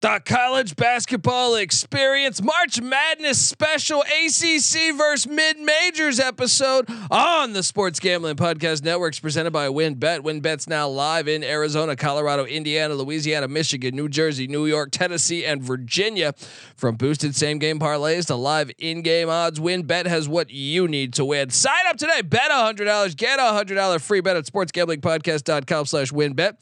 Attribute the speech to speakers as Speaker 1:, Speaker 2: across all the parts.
Speaker 1: The college basketball experience March Madness special ACC versus mid majors episode on the Sports Gambling Podcast Networks presented by WynnBET. WynnBET's now live in Arizona, Colorado, Indiana, Louisiana, Michigan, New Jersey, New York, Tennessee, and Virginia. From boosted same game parlays to live in game odds, WynnBET has what you need to win. Sign up today, bet $100, get a $100 free bet at sportsgamblingpodcast.com slash wynnbet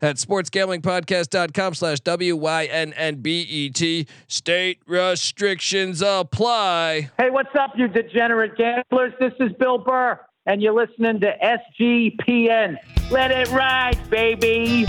Speaker 1: at sportsgamblingpodcast.com slash W-Y-N-N-B-E-T. State restrictions apply.
Speaker 2: Hey, what's up, you degenerate gamblers? This is Bill Burr, and you're listening to SGPN. Let it ride, baby.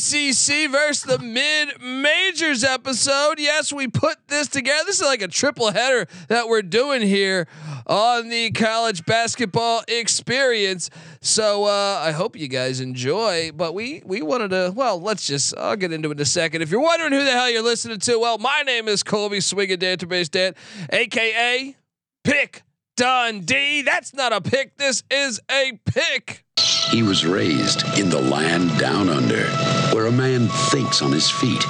Speaker 1: ACC versus the mid majors episode. Yes, we put this together. This is like a triple header that we're doing here on the college basketball experience. So uh, I hope you guys enjoy. But we we wanted to. Well, let's just. I'll get into it in a second. If you're wondering who the hell you're listening to, well, my name is Colby Swinging Database Dan, aka Pick Dundee. That's not a pick. This is a pick.
Speaker 3: He was raised in the land down under, a man thinks on his feet,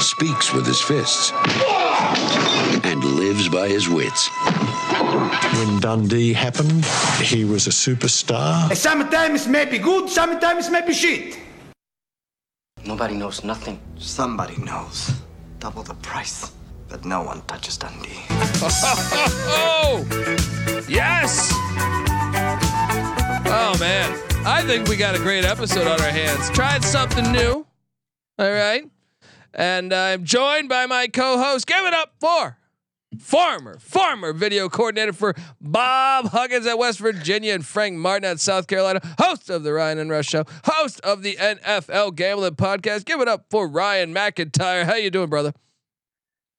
Speaker 3: speaks with his fists, and lives by his wits.
Speaker 4: When Dundee happened, he was a superstar.
Speaker 5: Sometimes may be good, sometimes may be shit.
Speaker 6: Nobody knows nothing.
Speaker 5: Somebody knows. Double the price. But no one touches Dundee.
Speaker 1: Oh, yes. Oh man, I think we got a great episode on our hands. Tried something new. All right, and I'm joined by my co-host. Give it up for former former video coordinator for Bob Huggins at West Virginia and Frank Martin at South Carolina, host of the Ryan and Rush Show, host of the NFL Gambling Podcast. Give it up for Ryan McIntyre. How you doing, brother?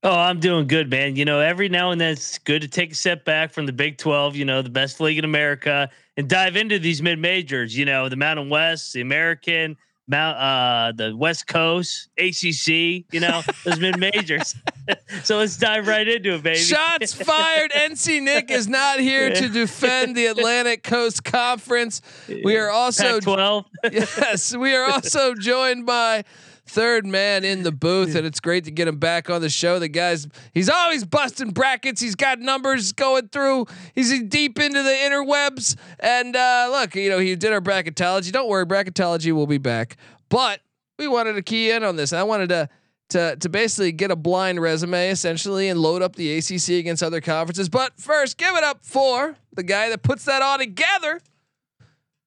Speaker 7: Oh, I'm doing good, man. You know, every now and then it's good to take a step back from the Big 12, you know, the best league in America, and dive into these mid majors, you know, the Mountain West, the American, Mount uh the West Coast, ACC, you know, those mid majors. so let's dive right into it, baby.
Speaker 1: Shots fired. NC Nick is not here to defend the Atlantic Coast Conference. We are also
Speaker 7: 12.
Speaker 1: yes, we are also joined by third man in the booth, and it's great to get him back on the show. The guy's he's always busting brackets. He's got numbers going through. He's deep into the interwebs. And uh, look, you know, he did our bracketology. Don't worry, bracketology will be back. But we wanted to key in on this. I wanted to to to basically get a blind resume essentially and load up the ACC against other conferences. But first, give it up for the guy that puts that all together.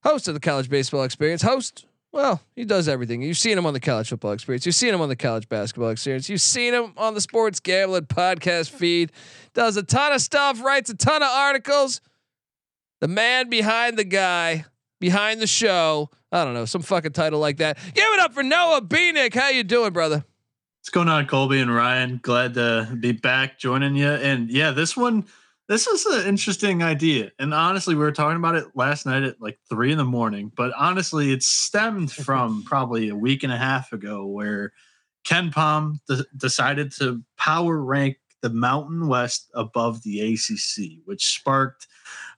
Speaker 1: Host of the College Baseball Experience. Host. Well, he does everything. You've seen him on the College Football Experience. You've seen him on the College Basketball Experience. You've seen him on the Sports Gambling Podcast feed. Does a ton of stuff. Writes a ton of articles. The man behind the guy, behind the show. I don't know, some fucking title like that. Give it up for Noah Bieneik. How you doing, brother?
Speaker 8: What's going on, Colby and Ryan? Glad to be back joining you. And yeah, this one, this is an interesting idea. And honestly, we were talking about it last night at like three in the morning. But honestly, it stemmed from probably a week and a half ago where KenPom de- decided to power rank the Mountain West above the ACC, which sparked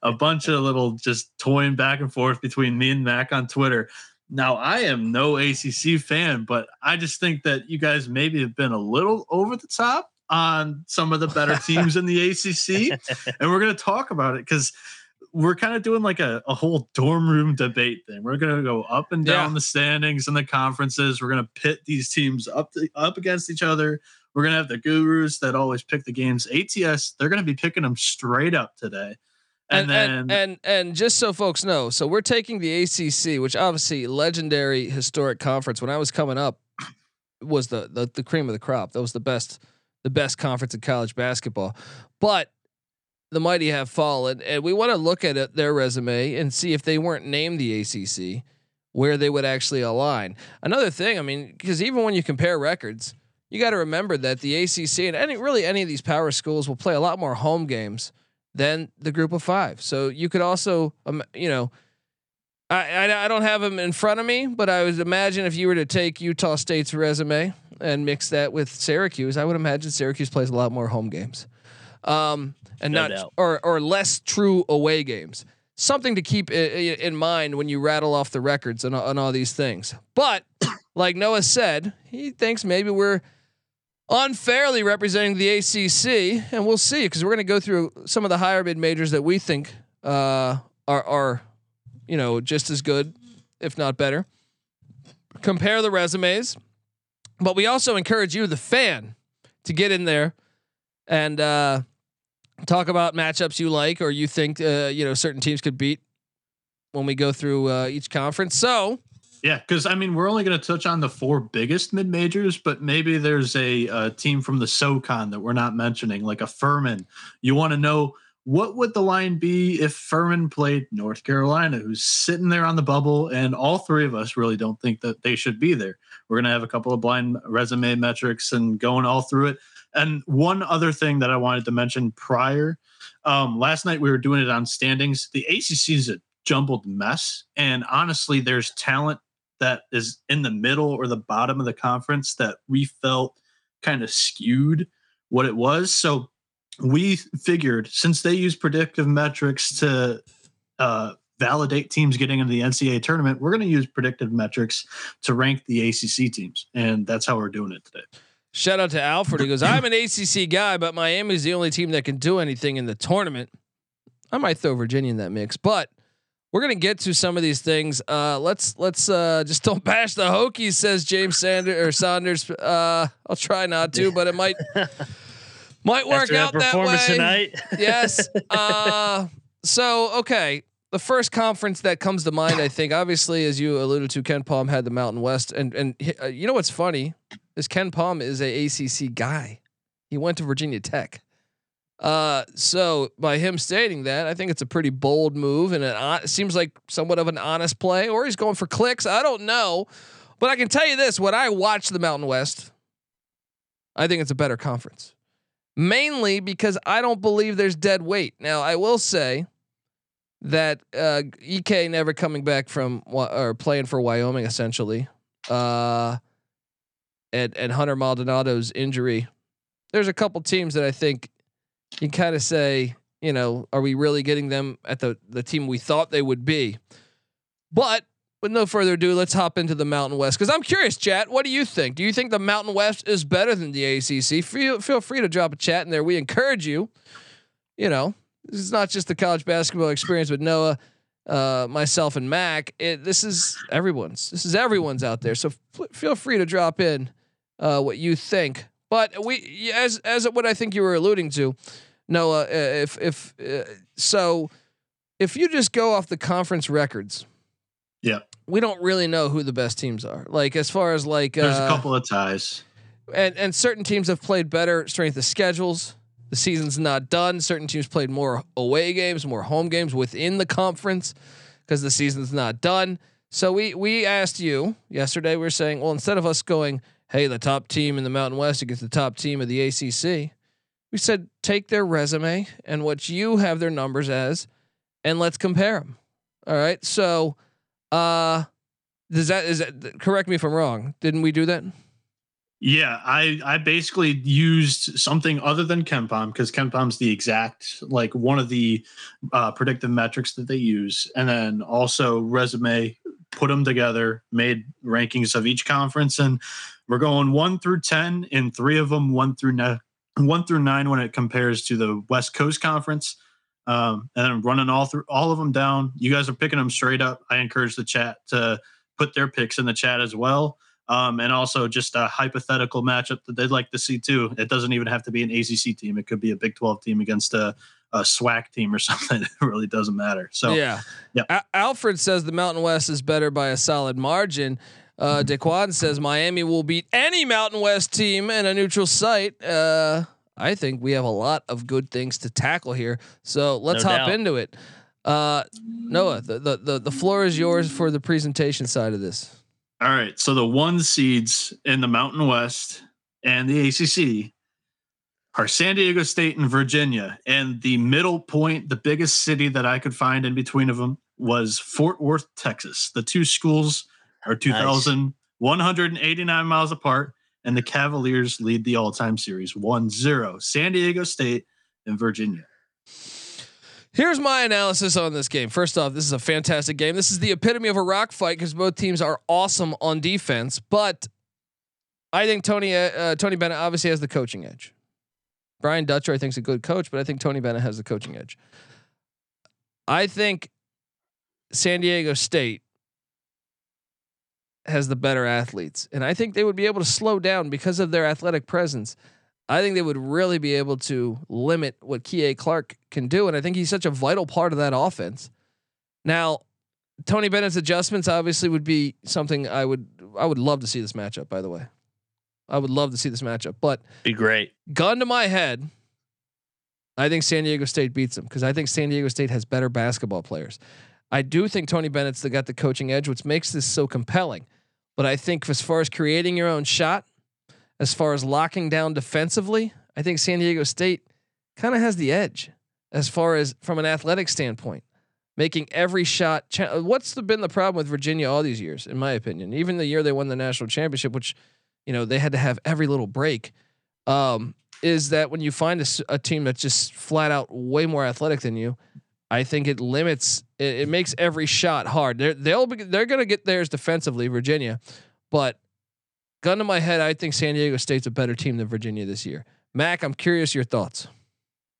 Speaker 8: a bunch of little just toying back and forth between me and Mac on Twitter. Now, I am no ACC fan, but I just think that you guys maybe have been a little over the top on some of the better teams in the ACC. And we're going to talk about it because we're kind of doing like a, a whole dorm room debate thing. We're going to go up and down
Speaker 1: Yeah.
Speaker 8: the standings and the conferences. We're going to pit these teams up to, up against each other. We're going to have the gurus that always pick the games. ATS, they're going to be picking them straight up today.
Speaker 1: And
Speaker 8: And, then
Speaker 1: and, and and just so folks know, so we're taking the ACC, which obviously legendary historic conference. When I was coming up, was the, the the cream of the crop. That was the best the best conference in college basketball. But the mighty have fallen, and we want to look at it, their resume and see if they weren't named the ACC, where they would actually align. Another thing, I mean, because even when you compare records, you got to remember that the ACC and any really any of these power schools will play a lot more home games than the Group of Five. So you could also, um, you know. I, I, I don't have them in front of me, but I would imagine if you were to take Utah State's resume and mix that with Syracuse, I would imagine Syracuse plays a lot more home games, um, and
Speaker 7: No
Speaker 1: not
Speaker 7: doubt.
Speaker 1: or or less true away games. Something to keep i- in mind when you rattle off the records and, and all these things. But like Noah said, he thinks maybe we're unfairly representing the ACC, and we'll see because we're going to go through some of the higher mid majors that we think uh, are are you know just as good, if not better. Compare the resumes, but we also encourage you, the fan, to get in there and uh, talk about matchups you like or you think uh, you know certain teams could beat when we go through uh, each conference. So
Speaker 8: Yeah, because I mean, we're only going to touch on the four biggest mid majors, but maybe there's a, uh team from the SoCon that we're not mentioning, like a Furman. You want to know what would the line be if Furman played North Carolina, who's sitting there on the bubble, and all three of us really don't think that they should be there. We're going to have a couple of blind resume metrics and going all through it. And one other thing that I wanted to mention prior, um, last night we were doing it on standings. The ACC is a jumbled mess, and honestly, there's talent that is in the middle or the bottom of the conference that we felt kind of skewed what it was. So we figured since they use predictive metrics to uh, validate teams getting into the NCAA tournament, we're going to use predictive metrics to rank the ACC teams, and that's how we're doing it today.
Speaker 1: Shout out to Alfred. He goes, I'm an ACC guy, but Miami's the only team that can do anything in the tournament. I might throw Virginia in that mix, but we're gonna get to some of these things. Uh, let's let's uh, just don't bash the Hokies, says James Sanders or Saunders. Uh, I'll try not to, but it might might work
Speaker 7: After
Speaker 1: out
Speaker 7: that
Speaker 1: that
Speaker 7: performance
Speaker 1: way.
Speaker 7: tonight.
Speaker 1: yes. Uh, so okay, the first conference that comes to mind, I think, obviously, as you alluded to, KenPom had the Mountain West, and and uh, you know what's funny is KenPom is a ACC guy. He went to Virginia Tech. Uh, so by him stating that, I think it's a pretty bold move, and it hon- seems like somewhat of an honest play, or he's going for clicks. I don't know, but I can tell you this: when I watch the Mountain West, I think it's a better conference mainly because I don't believe there's dead weight. Now, I will say that uh, Ike never coming back from or playing for Wyoming essentially, uh, and and Hunter Maldonado's injury. There's a couple teams that I think you kind of say, you know, are we really getting them at the the team we thought they would be? But with no further ado, let's hop into the Mountain West because I'm curious, chat. What do you think? Do you think the Mountain West is better than the ACC? Feel feel free to drop a chat in there. We encourage you. You know, this is not just the college basketball experience with Noah, uh, myself, and Mac. It, this is everyone's. This is everyone's out there. So f- feel free to drop in uh, what you think. But we, as as what I think you were alluding to, Noah. uh, If if uh, so, if you just go off the conference records,
Speaker 8: Yeah.
Speaker 1: We don't really know who the best teams are. Like as far as like
Speaker 8: There's
Speaker 1: uh,
Speaker 8: a couple of ties.
Speaker 1: and and certain teams have played better strength of schedules. The season's not done. Certain teams played more away games, more home games within the conference because the season's not done. So we we asked you yesterday. We were saying, well, instead of us going, hey, the top team in the Mountain West against the top team of the ACC, we said take their resume and what you have their numbers as, and let's compare them. All right. So, uh, does that is that correct me if I'm wrong? Didn't we do that?
Speaker 8: Yeah, I I basically used something other than KenPom because KenPom's the exact like one of the uh, predictive metrics that they use, and then also resume put them together, made rankings of each conference, and we're going one through ten in three of them, one through nine, one through nine when it compares to the West Coast Conference, um, and then running all through all of them down. You guys are picking them straight up. I encourage the chat to put their picks in the chat as well um, and also just a hypothetical matchup that they'd like to see too. It doesn't even have to be an ACC team; it could be a Big Twelve team against a, a SWAC team or something. It really doesn't matter. So
Speaker 1: yeah.
Speaker 8: Yep.
Speaker 1: Al- Alfred says the Mountain West is better by a solid margin.
Speaker 8: Mm-hmm.
Speaker 1: Uh, Daquan says Miami will beat any Mountain West team in a neutral site. Uh, I think we have a lot of good things to tackle here. So let's
Speaker 7: No
Speaker 1: hop
Speaker 7: doubt.
Speaker 1: into it. Uh, Noah, the, the the the floor is yours for the presentation side of this.
Speaker 8: All right. So the one seeds in the Mountain West and the ACC are San Diego State and Virginia. And the middle point, the biggest city that I could find in between of them was Fort Worth, Texas. The two schools are 2,189 miles apart, and the Cavaliers lead the all time series 1 0. San Diego State and Virginia.
Speaker 1: Here's my analysis on this game. First off, this is a fantastic game. This is the epitome of a rock fight because both teams are awesome on defense. But I think Tony uh, Tony Bennett obviously has the coaching edge. Brian Dutcher, I think, is a good coach, but I think Tony Bennett has the coaching edge. I think San Diego State has the better athletes, and I think they would be able to slow down because of their athletic presence. I think they would really be able to limit what Kihei Clark can do, and I think he's such a vital part of that offense. Now, Tony Bennett's adjustments obviously would be something I would I would love to see this matchup. By the way, I would love to see this matchup, but
Speaker 7: Be great.
Speaker 1: gun to my head, I think San Diego State beats them because I think San Diego State has better basketball players. I do think Tony Bennett's got the coaching edge, which makes this so compelling. But I think as far as creating your own shot, as far as locking down defensively, I think San Diego State kind of has the edge as far as from an athletic standpoint, making every shot. Cha- what's the, been the problem with Virginia all these years, in my opinion? Even the year they won the national championship, which you know they had to have every little break. Um, is that when you find a team that's just flat out way more athletic than you, I think it limits. It, it makes every shot hard. They're they'll be, they're gonna get theirs defensively, Virginia, but gun to my head, I think San Diego State's a better team than Virginia this year. Mac, I'm curious your thoughts.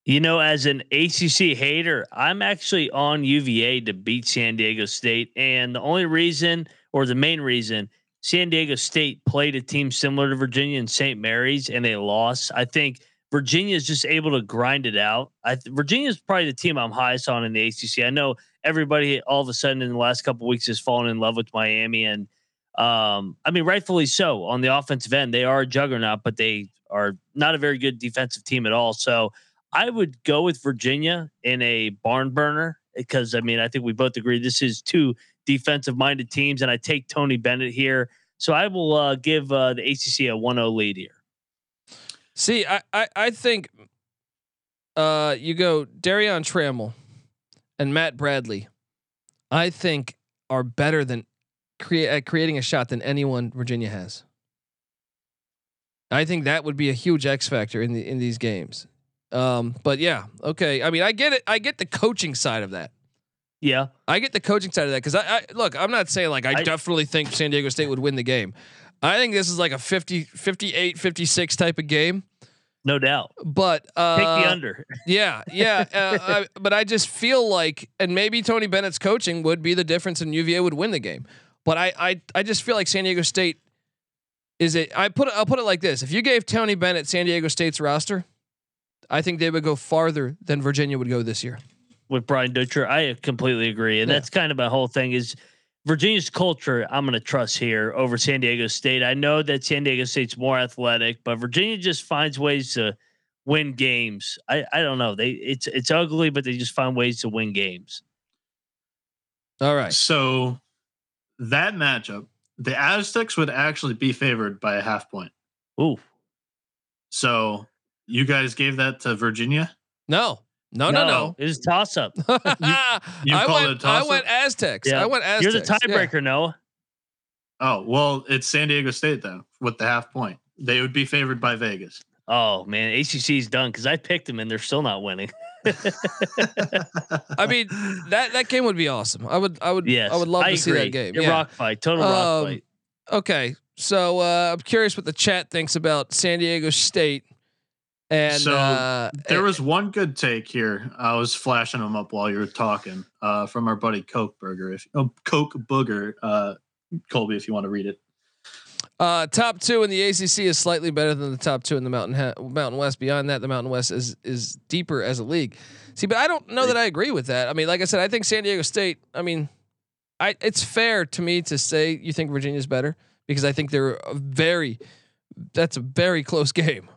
Speaker 7: You know, as an ACC hater, I'm actually on UVA to beat San Diego State. And the only reason, or the main reason, San Diego State played a team similar to Virginia and St. Mary's and they lost. I think Virginia is just able to grind it out. I th- Virginia is probably the team I'm highest on in the ACC. I know everybody all of a sudden in the last couple weeks has fallen in love with Miami. And um, I mean, rightfully so on the offensive end. They are a juggernaut, but they are not a very good defensive team at all. So, I would go with Virginia in a barn burner because I mean I think we both agree this is two defensive minded teams, and I take Tony Bennett here. So I will uh, give uh, the ACC a 1-0 lead here.
Speaker 1: See, I I, I think uh, you go Darion Trammell and Matt Bradley. I think are better than create at creating a shot than anyone Virginia has. I think that would be a huge X factor in the in these games. Um, but yeah, okay. I mean, I get it. I get the coaching side of that.
Speaker 7: Yeah,
Speaker 1: I get the coaching side of that because I, I look. I'm not saying like I,
Speaker 7: I-
Speaker 1: definitely think San Diego State would win the game. I think this is like a 50, 58, 56 type of game.
Speaker 7: no doubt.
Speaker 1: But uh,
Speaker 7: Take the under.
Speaker 1: yeah, yeah. Uh, I, but I just feel like, and maybe Tony Bennett's coaching would be the difference, and UVA would win the game. But I, I, I just feel like San Diego State is it. I put it. I'll put it like this: If you gave Tony Bennett San Diego State's roster, I think they would go farther than Virginia would go this year.
Speaker 7: with Brian Dutcher. I completely agree, and
Speaker 1: Yeah.
Speaker 7: that's kind of my whole thing. Is Virginia's culture I'm going to trust here over San Diego State. I know that San Diego State's more athletic, but Virginia just finds ways to win games. I I don't know. They it's it's ugly, but they just find ways to win games.
Speaker 1: All right.
Speaker 8: So that matchup, the Aztecs would actually be favored by a half point.
Speaker 7: Ooh,
Speaker 8: So you guys gave that to Virginia?
Speaker 1: No. No. No. No.
Speaker 7: It was toss up.
Speaker 8: you
Speaker 1: I
Speaker 8: called
Speaker 1: went.
Speaker 8: it a
Speaker 1: I
Speaker 8: toss-up?
Speaker 1: went Aztecs.
Speaker 7: Yeah.
Speaker 1: I went Aztecs.
Speaker 7: You're the
Speaker 1: yeah.
Speaker 7: tiebreaker, Noah.
Speaker 8: Oh, well, it's San Diego State then with the half point. They would be favored by Vegas.
Speaker 7: Oh man, ACC's done because I picked them and they're still not winning.
Speaker 1: I mean, that that game would be awesome. I would. I would.
Speaker 7: yes,
Speaker 1: I would love to see that game. Yeah.
Speaker 7: Rock fight, total rock
Speaker 1: Um,
Speaker 7: fight.
Speaker 1: Okay, so uh, I'm curious what the chat thinks about San Diego State. And
Speaker 8: So,
Speaker 1: uh,
Speaker 8: There was one good take here. I was flashing them up while you were talking uh, from our buddy Coke Burger. If oh, Coke Booger, uh, Colby, if you want to read it.
Speaker 1: uh, top two in the ACC is slightly better than the top two in the Mountain ha- Mountain West. Beyond that, the Mountain West is is deeper as a league. See, but I don't know that I agree with that. I mean, like I said, I think San Diego State. I mean, I it's fair to me to say you think Virginia's better because I think they're a very. That's a very close game.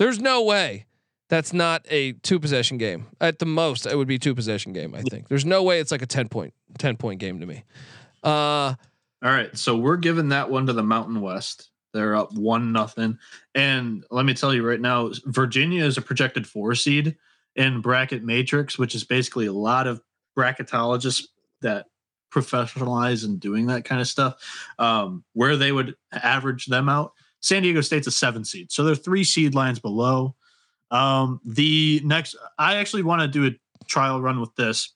Speaker 1: There's no way That's not a two possession game. At the most, it would be two possession game. I think there's no way it's like a ten point ten point game to me. Uh,
Speaker 8: All right, so we're giving that one to the Mountain West. They're up one nothing, and let me tell you right now, Virginia is a projected four seed in bracket matrix, which is basically a lot of bracketologists that professionalize in doing that kind of stuff. Um, where they would average them out, San Diego State's a seven seed, so they're three seed lines below. Um, the next, I actually want to do a trial run with this.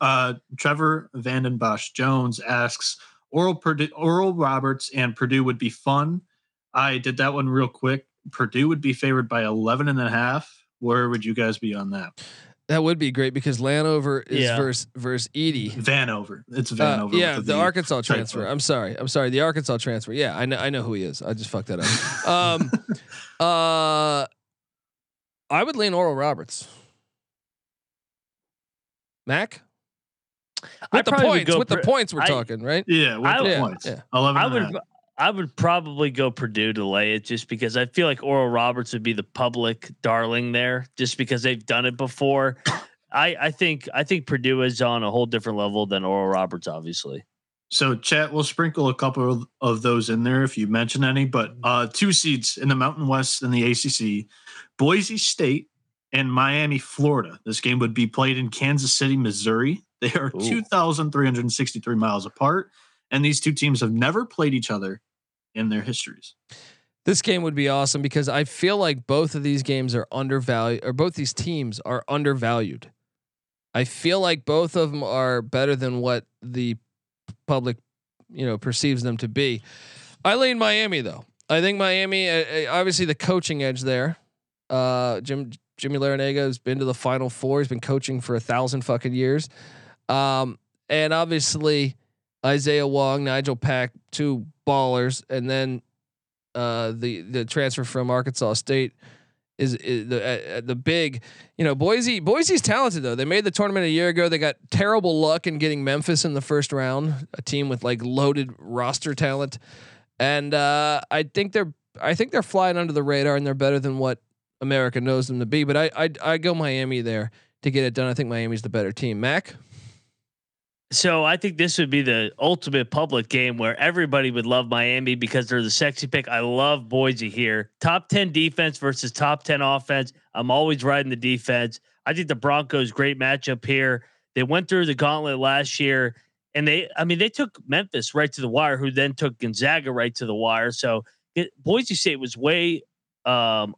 Speaker 8: Uh, Trevor Vandenbosch Jones asks, Oral Purdue, Oral Roberts and Purdue would be fun. I did that one real quick. Purdue would be favored by 11 and a half. Where would you guys be on that?
Speaker 1: That would be great because Vanover is
Speaker 7: Yeah.
Speaker 1: versus versus Edey.
Speaker 8: Vanover. It's
Speaker 1: Uh,
Speaker 8: Vanover.
Speaker 1: yeah,
Speaker 8: with
Speaker 1: the Arkansas
Speaker 8: typo.
Speaker 1: transfer. I'm sorry. I'm sorry. The Arkansas transfer. Yeah, I know. I know who he is. I just fucked that up. Um, uh, I would lean Oral Roberts. Mac
Speaker 7: I
Speaker 1: with the points.
Speaker 7: go
Speaker 1: With the points, we're
Speaker 7: I-
Speaker 1: talking right.
Speaker 8: Yeah, with
Speaker 7: I-
Speaker 8: the
Speaker 1: Yeah,
Speaker 8: points.
Speaker 1: yeah.
Speaker 8: 11
Speaker 7: I
Speaker 8: and a
Speaker 7: would
Speaker 8: half.
Speaker 7: I would probably go Purdue to lay it just because I feel like Oral Roberts would be the public darling there just because they've done it before. I, I think I think Purdue is on a whole different level than Oral Roberts, obviously.
Speaker 8: So, chat, we'll sprinkle a couple of, of those in there if you mention any. But uh, two seeds in the Mountain West and the ACC Boise State and Miami, Florida. This game would be played in Kansas City, Missouri. They are
Speaker 7: Ooh.
Speaker 8: 2,363 miles apart. And these two teams have never played each other in their histories.
Speaker 1: This game would be awesome because I feel like both of these games are undervalued, or both these teams are undervalued. I feel like both of them are better than what the public, you know, perceives them to be. I lean Miami though. I think Miami, obviously the coaching edge there. Uh, Jim Jimmy Larrañaga has been to the Final Four. He's been coaching for a thousand fucking years, um, and obviously Isaiah Wong, Nigel Pack, two ballers, and then uh, the the transfer from Arkansas State is, is the uh, uh, the big. You know, Boise Boise's talented though. They made the tournament a year ago. They got terrible luck in getting Memphis in the first round, a team with like loaded roster talent, and uh, I think they're I think they're flying under the radar and they're better than what America knows them to be. But I I, I go Miami there to get it done. I think Miami's the better team. Mac.
Speaker 7: So I think this would be the ultimate public game where everybody would love Miami because they're the sexy pick. I love Boise here. Top 10 defense versus top 10 offense. I'm always riding the defense. I think the Broncos great matchup here. They went through the gauntlet last year and they I mean they took Memphis right to the wire who then took Gonzaga right to the wire. So it, Boise State was way um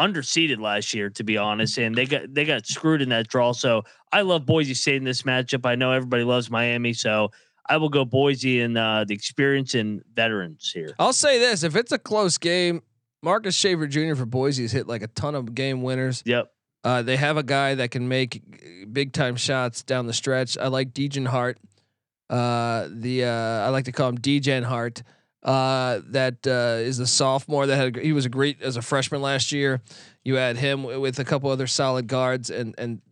Speaker 7: underseeded last year to be honest and they got they got screwed in that draw. So I love Boise State in this matchup. I know everybody loves Miami, so I will go Boise and uh, the experience and veterans here.
Speaker 1: I'll say this: if it's a close game, Marcus Shaver Jr. for Boise has hit like a ton of game winners.
Speaker 7: Yep.
Speaker 1: Uh, they have a guy that can make big time shots down the stretch. I like Degenhart. Uh, the uh, I like to call him Degen Hart. Uh, that uh, is a sophomore that had a, he was a great as a freshman last year. You had him w- with a couple other solid guards and and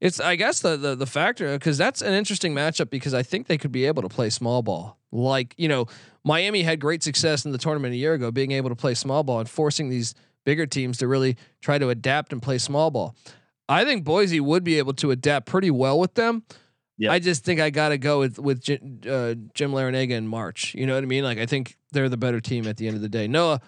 Speaker 1: it's I guess the the, the factor because that's an interesting matchup because I think they could be able to play small ball like you know Miami had great success in the tournament a year ago being able to play small ball and forcing these bigger teams to really try to adapt and play small ball. I think Boise would be able to adapt pretty well with them.
Speaker 7: Yep.
Speaker 1: I just think I got to go with with Jim, uh, Jim Larrañaga in March. You know what I mean? Like I think they're the better team at the end of the day. Noah,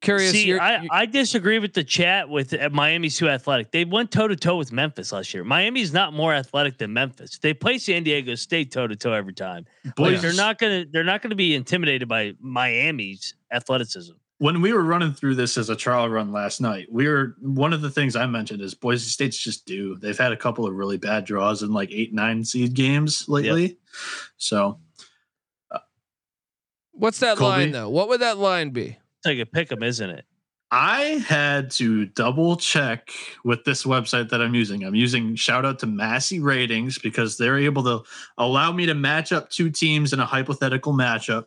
Speaker 1: curious.
Speaker 7: See,
Speaker 1: you're-
Speaker 7: I,
Speaker 1: you-
Speaker 7: I disagree with the chat with uh, Miami's too athletic. They went toe to toe with Memphis last year. Miami's not more athletic than Memphis. They play San Diego State toe to toe every time. Like, they're not gonna they're not gonna be intimidated by Miami's athleticism.
Speaker 8: When we were running through this as a trial run last night, we were one of the things I mentioned is Boise State's just due. They've had a couple of really bad draws in like eight, nine seed games lately. So uh,
Speaker 1: what's that
Speaker 8: Colby?
Speaker 1: line though? What would that line be?
Speaker 7: It's like a pick 'em, isn't it?
Speaker 8: I had to double check with this website that I'm using. I'm using shout out to Massey Ratings because they're able to allow me to match up two teams in a hypothetical matchup.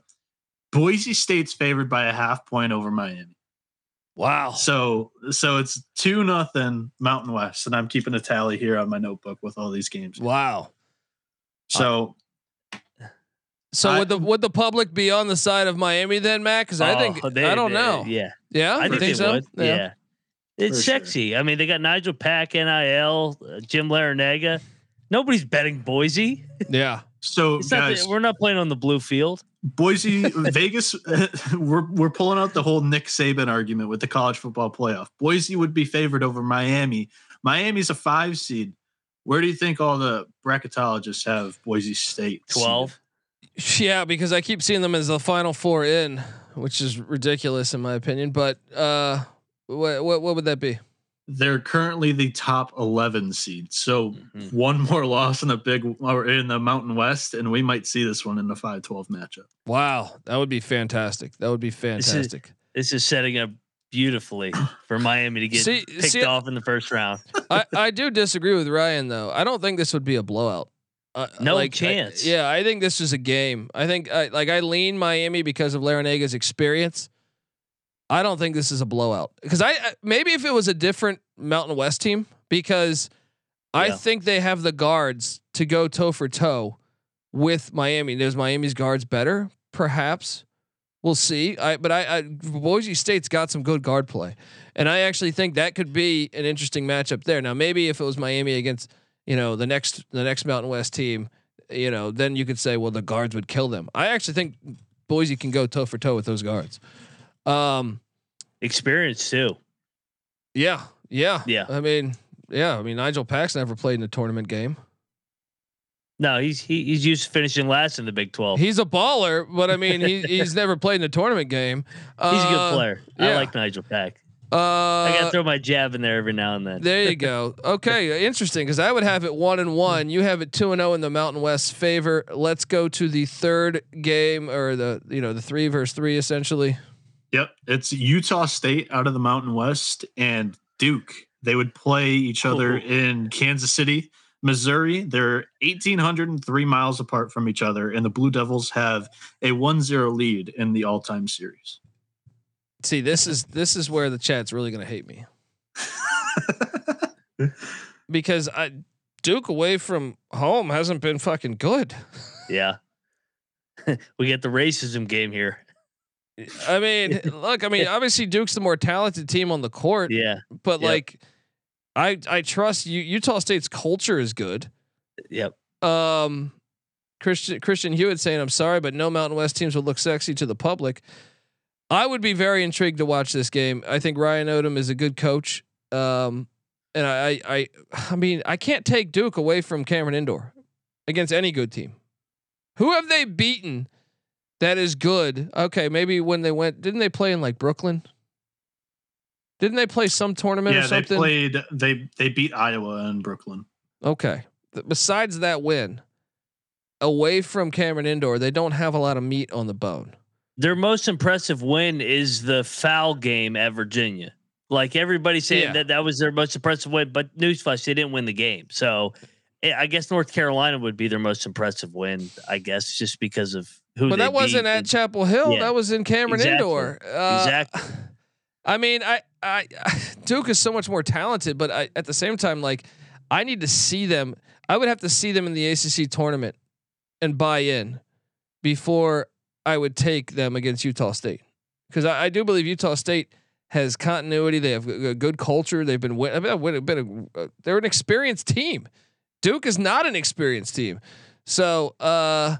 Speaker 8: Boise State's favored by a half point over Miami.
Speaker 1: Wow.
Speaker 8: So so it's two nothing Mountain West, and I'm keeping a tally here on my notebook with all these games.
Speaker 1: Wow.
Speaker 8: So
Speaker 1: So
Speaker 8: I-
Speaker 1: would the would the public be on the side of Miami then, Matt? Because I think
Speaker 7: Oh, they-
Speaker 1: I don't
Speaker 7: they-
Speaker 1: know.
Speaker 7: Yeah.
Speaker 1: Yeah,
Speaker 7: I
Speaker 1: You
Speaker 7: think, they
Speaker 1: so?
Speaker 7: would. Yeah. It's
Speaker 8: For sure.
Speaker 7: sexy. I mean, they got Nigel Pack, NIL, uh, Jim Larrañaga. Nobody's betting Boise.
Speaker 1: Yeah.
Speaker 8: So guys,
Speaker 7: that, we're not playing on the blue field.
Speaker 8: Boise, Vegas, we're we're pulling out the whole Nick Saban argument with the college football playoff. Boise would be favored over Miami. Miami's a five seed. Where do you think all the bracketologists have Boise State? seeded?
Speaker 7: 12.
Speaker 1: Yeah, because I keep seeing them as the final four in, which is ridiculous in my opinion. But uh, what what what would that be?
Speaker 8: They're currently the top eleven seed. So
Speaker 7: Mhm.
Speaker 8: one more loss in the big or in the Mountain West, and we might see this one in the 5-12 matchup.
Speaker 1: Wow, that would be fantastic. That would be fantastic.
Speaker 7: This is setting up beautifully for Miami to get
Speaker 1: See-
Speaker 7: picked
Speaker 1: see-
Speaker 7: off in the first round.
Speaker 1: I, I do disagree with Ryan though. I don't think this would be a blowout. Uh,
Speaker 7: No
Speaker 1: like, I-
Speaker 7: chance.
Speaker 1: yeah, I think this is a game. I think I, like I lean Miami because of Larrañaga's experience. I don't think this is a blowout because I I- maybe if it was a different Mountain West team because I think they have the guards to go toe for toe with Miami. Does Miami's guards better? Perhaps. We'll see. I but I, I Boise State's got some good guard play, and I actually think that could be an interesting matchup there. Now, maybe if it was Miami against you know the next the next Mountain West team, you know, then you could say, well, the guards would kill them. I actually think Boise can go toe for toe with those guards. Um,
Speaker 7: Experience too.
Speaker 1: yeah, yeah,
Speaker 7: Yeah.
Speaker 1: I mean, yeah, I mean, Nigel Pack's never played in a tournament game.
Speaker 7: No, he's he, he's used to finishing last in the Big 12.
Speaker 1: He's a baller, but I mean, he, he's never played in a tournament game.
Speaker 7: He's a
Speaker 1: Uh,
Speaker 7: good player. I
Speaker 1: yeah.
Speaker 7: like Nigel Pack.
Speaker 1: Uh,
Speaker 7: I got to throw my jab in there every now and then.
Speaker 1: There you go. Okay, interesting because I would have it one and one. You have it two and zero in the Mountain West favor. Let's go to the third game or the you know the three versus three essentially.
Speaker 8: Yep, it's Utah State out of the Mountain West and Duke. They would play each oh, other
Speaker 7: Oh.
Speaker 8: in Kansas City, Missouri. They're 1,803 miles apart from each other, and the Blue Devils have a 1-0 lead in the all-time series.
Speaker 1: See, this is this is where the chat's really gonna hate me because I Duke away from home hasn't been fucking good.
Speaker 7: Yeah. we get the racism game here.
Speaker 1: I mean, look, I mean, obviously Duke's the more talented team on the court,
Speaker 7: Yeah.
Speaker 1: but
Speaker 7: Yep.
Speaker 1: like, I I trust you. Utah State's culture is good.
Speaker 7: Yep.
Speaker 1: um Christian Christian Hewitt saying I'm sorry, but no Mountain West teams would look sexy to the public. I would be very intrigued to watch this game. I think Ryan Odom is a good coach. Um and I I I mean, I can't take Duke away from Cameron Indoor against any good team. Who have they beaten that is good? Okay, maybe when they went didn't they play in like Brooklyn? Didn't they play some tournament or
Speaker 8: yeah, they
Speaker 1: something?
Speaker 8: played. They they beat Iowa and Brooklyn.
Speaker 1: Okay. Th- Besides that win, away from Cameron Indoor, they don't have a lot of meat on the bone.
Speaker 7: Their most impressive win is the foul game at Virginia. Like everybody saying
Speaker 1: Yeah.
Speaker 7: that that was their most impressive win, but newsflash, they didn't win the game. So eh, I guess North Carolina would be their most impressive win, I guess, just because of who
Speaker 1: But that wasn't at Chapel Hill.
Speaker 7: Yeah.
Speaker 1: That was in Cameron
Speaker 7: Exactly.
Speaker 1: Indoor. Uh,
Speaker 7: Exactly.
Speaker 1: I mean, I, I, Duke is so much more talented, but I, at the same time, like, I need to see them. I would have to see them in the ACC tournament and buy in before I would take them against Utah State, because I, I do believe Utah State has continuity. They have a good culture. They've been, win- I mean, been a, uh, they're an experienced team. Duke is not an experienced team, so. uh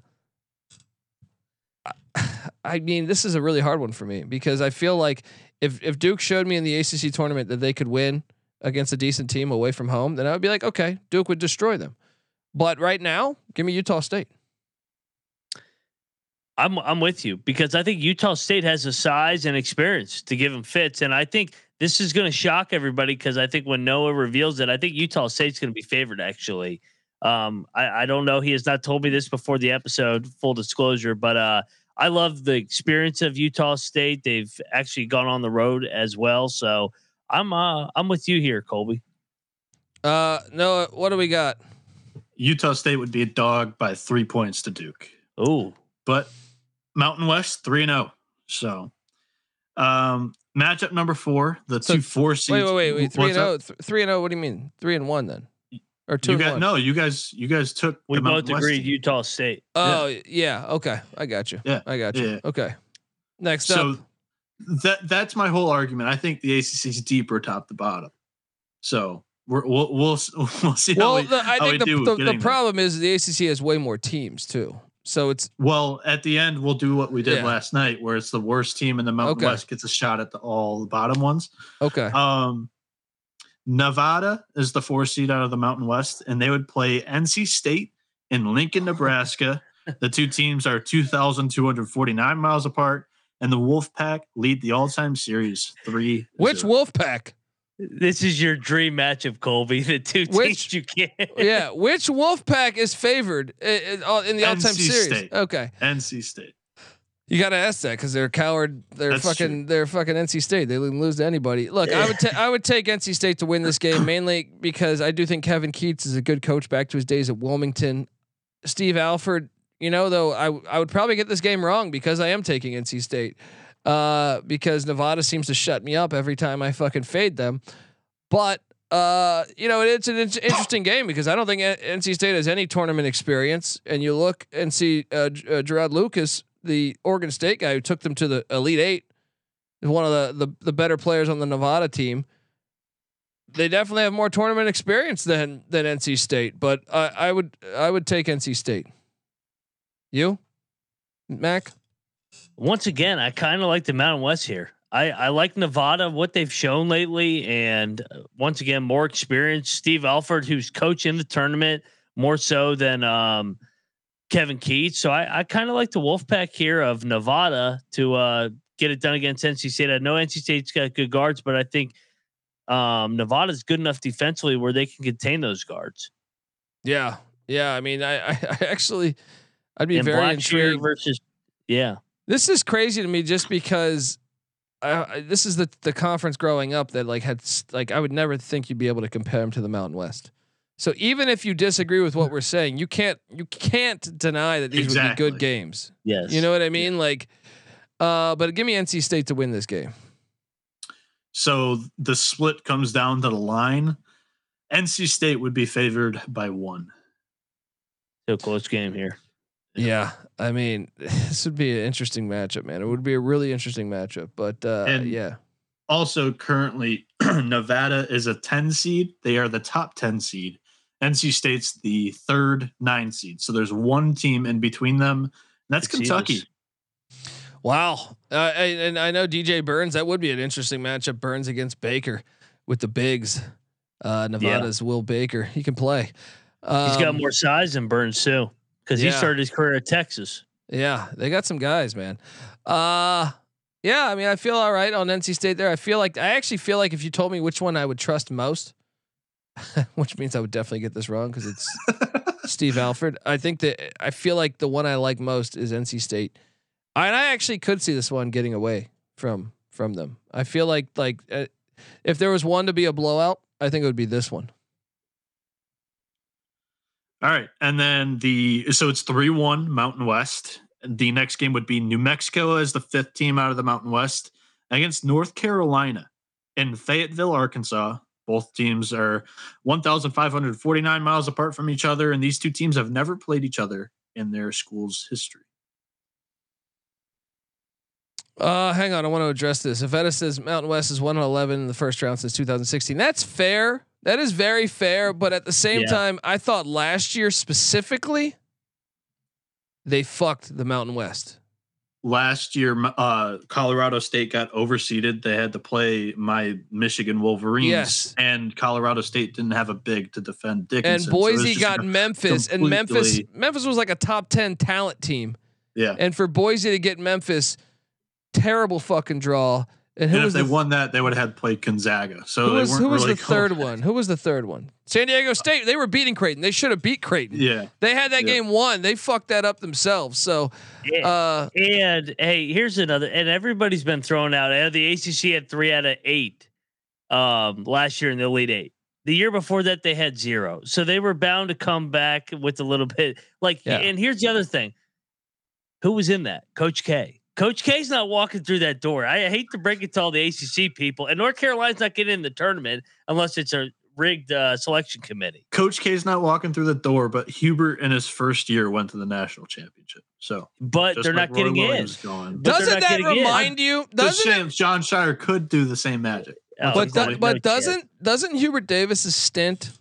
Speaker 1: I mean, this is a really hard one for me because I feel like if if Duke showed me in the ACC tournament that they could win against a decent team away from home, then I would be like, okay, Duke would destroy them. But right now, give me Utah State.
Speaker 7: I'm I'm with you because I think Utah State has the size and experience to give them fits, and I think this is going to shock everybody because I think when Noah reveals it, I think Utah State's going to be favored. Actually, um, I, I don't know. He has not told me this before the episode. Full disclosure, but uh, I love the experience of Utah State. They've actually gone on the road as well, so I'm uh, I'm with you here, Colby.
Speaker 1: Uh, Noah, what do we got?
Speaker 8: Utah State would be a dog by three points to Duke.
Speaker 7: Oh,
Speaker 8: but Mountain West three and zero. So, um, matchup number four, the
Speaker 1: So-
Speaker 8: two four seeds.
Speaker 1: Wait, wait, wait, wait. Three and
Speaker 8: up?
Speaker 1: zero. Th- Three and zero. What do you mean? Three and one then, or two
Speaker 8: You
Speaker 1: and
Speaker 8: got no. You guys, you guys took.
Speaker 7: we both
Speaker 8: Mountain West
Speaker 7: agreed
Speaker 8: team.
Speaker 7: Utah State.
Speaker 1: Oh yeah. Okay, I got you.
Speaker 8: Yeah,
Speaker 1: I got you.
Speaker 8: yeah.
Speaker 1: Okay. Next up.
Speaker 8: So,
Speaker 1: up.
Speaker 8: that that's my whole argument. I think the ACC is deeper top to bottom. So we're, we'll we'll we'll see how
Speaker 1: Well,
Speaker 8: we,
Speaker 1: the, I
Speaker 8: how we
Speaker 1: think the,
Speaker 8: do
Speaker 1: the, the problem is the ACC has way more teams too. So it's
Speaker 8: Well, at the end, we'll do what we did
Speaker 1: Yeah.
Speaker 8: last night, where it's the worst team in the Mountain
Speaker 1: Okay.
Speaker 8: West gets a shot at the all the bottom ones.
Speaker 1: okay.
Speaker 8: Um, Nevada is the four seed out of the Mountain West, and they would play NC State in Lincoln, oh. Nebraska. the two teams are 2,249 miles apart, and the Wolfpack lead the all-time series three.
Speaker 1: Which wolf pack?
Speaker 7: This is your dream matchup, Colby. The two teams
Speaker 1: Which-
Speaker 7: you can't.
Speaker 1: yeah, which wolf pack is favored i- i- all- in the all-time
Speaker 8: NC
Speaker 1: series?
Speaker 8: State.
Speaker 1: Okay,
Speaker 8: NC State.
Speaker 1: You got to ask that because they're coward. They're
Speaker 8: That's
Speaker 1: fucking. They're fucking NC State. They wouldn't lose to anybody. Look, I would. Ta- I would take NC State to win this game mainly because I do think Kevin Keatts is a good coach back to his days at Wilmington. Steve Alford, you know, though I I would probably get this game wrong because I am taking NC State. Uh, because Nevada seems to shut me up every time I fucking fade them. But uh, you know, it's an an interesting game because I don't think NC State has any tournament experience. And you look and see uh, uh, Jarod Lucas, the Oregon State guy who took them to the Elite Eight, is one of the, the the better players on the Nevada team. They definitely have more tournament experience than than NC State, but I I would I would take NC State. You, Mac?
Speaker 7: Once again, I kind of like the Mountain West here. I, I like Nevada, what they've shown lately, and uh, once again, more experience. Steve Alford, who's coaching the tournament more so than um, Kevin Keatts. So I, I kind of like the Wolfpack here of Nevada to uh, get it done against NC State. I know NC State's got good guards, but I think um, Nevada's good enough defensively where they can contain those guards.
Speaker 1: Yeah, yeah. I mean, I I, I actually I'd be
Speaker 7: and
Speaker 1: very
Speaker 7: Blackshear
Speaker 1: intrigued.
Speaker 7: versus yeah.
Speaker 1: This is crazy to me just because I, I, this is the the conference growing up that like had like I would never think you'd be able to compare them to the Mountain West. So even if you disagree with what we're saying, you can't you can't deny that these would be good games.
Speaker 7: Yes.
Speaker 1: You know what I mean? Like, uh, but give me NC State to win this game.
Speaker 8: So the split comes down to the line. NC State would be favored by one.
Speaker 7: Still close game here.
Speaker 1: Yeah, I mean, this would be an interesting matchup, man. It would be a really interesting matchup. But uh,
Speaker 8: And-
Speaker 1: yeah,
Speaker 8: Also, currently, Nevada is a 10 seed. They are the top 10 seed. NC State's the third nine seed. So there's one team in between them. And that's
Speaker 7: Could
Speaker 8: Kentucky.
Speaker 7: this.
Speaker 1: Wow. Uh, and, and I know DJ Burns. That would be an interesting matchup. Burns against Baker with the bigs. Uh, Nevada's Will Baker. He can play. Um,
Speaker 7: He's got more size than Burns too, because he started his career at Texas.
Speaker 1: Yeah, they got some guys, man. Uh, yeah. I mean, I feel all right on NC State there. I feel like I actually feel like if you told me which one I would trust most, which means I would definitely get this wrong because it's Steve Alford. I think that I feel like the one I like most is NC State. And I actually could see this one getting away from from them. I feel like like uh, if there was one to be a blowout, I think it would be this one.
Speaker 8: All right. And then the, so it's 3 1 Mountain West. The next game would be New Mexico as the fifth team out of the Mountain West against North Carolina in Fayetteville, Arkansas. Both teams are 1,549 miles apart from each other, and these two teams have never played each other in their school's history.
Speaker 1: Uh, hang on, I want to address this. Avetta says Mountain West is 111 in the first round since 2016. That's fair. That is very fair. But at the same
Speaker 7: Yeah.
Speaker 1: time, I thought last year specifically, they fucked the Mountain West.
Speaker 8: Last year, uh, Colorado State got overseeded. They had to play my Michigan Wolverines,
Speaker 1: Yes.
Speaker 8: and Colorado State didn't have a big to defend Dickinson.
Speaker 1: And
Speaker 8: so
Speaker 1: Boise
Speaker 8: just
Speaker 1: got Memphis, and Memphis Memphis was like a top ten talent team.
Speaker 8: yeah.
Speaker 1: And for Boise to get Memphis, terrible fucking draw. And who
Speaker 8: and if they
Speaker 1: the,
Speaker 8: won that, they would have had played Gonzaga. So
Speaker 1: who was,
Speaker 8: weren't
Speaker 1: who was
Speaker 8: really
Speaker 1: the third one? Who was the third one? San Diego State. They were beating Creighton. They should have beat Creighton.
Speaker 8: Yeah,
Speaker 1: They had that
Speaker 8: Yeah.
Speaker 1: game won. They fucked that up themselves. So,
Speaker 7: Yeah.
Speaker 1: uh,
Speaker 7: and hey, here's another. And everybody's been thrown out. Uh, The ACC had three out of eight um, last year in the Elite Eight. The year before that, they had zero. So they were bound to come back with a little bit. Like,
Speaker 1: Yeah.
Speaker 7: and here's the other thing: who was in that? Coach K. Coach K's not walking through that door. I hate to break it to all the ACC people, and North Carolina's not getting in the tournament unless it's a rigged uh, selection committee.
Speaker 8: Coach K's not walking through the door, but Hubert in his first year went to the national championship. So,
Speaker 7: But they're
Speaker 8: like
Speaker 7: not getting
Speaker 8: Roy
Speaker 7: in.
Speaker 8: Williams Going.
Speaker 7: But they're
Speaker 1: Doesn't that
Speaker 7: getting in.
Speaker 1: remind you?
Speaker 8: Just
Speaker 1: Doesn't it,
Speaker 8: Jon Scheyer could do the same magic.
Speaker 7: Oh,
Speaker 1: but do- but
Speaker 7: No
Speaker 1: doesn't
Speaker 7: chance.
Speaker 1: doesn't Hubert Davis's stint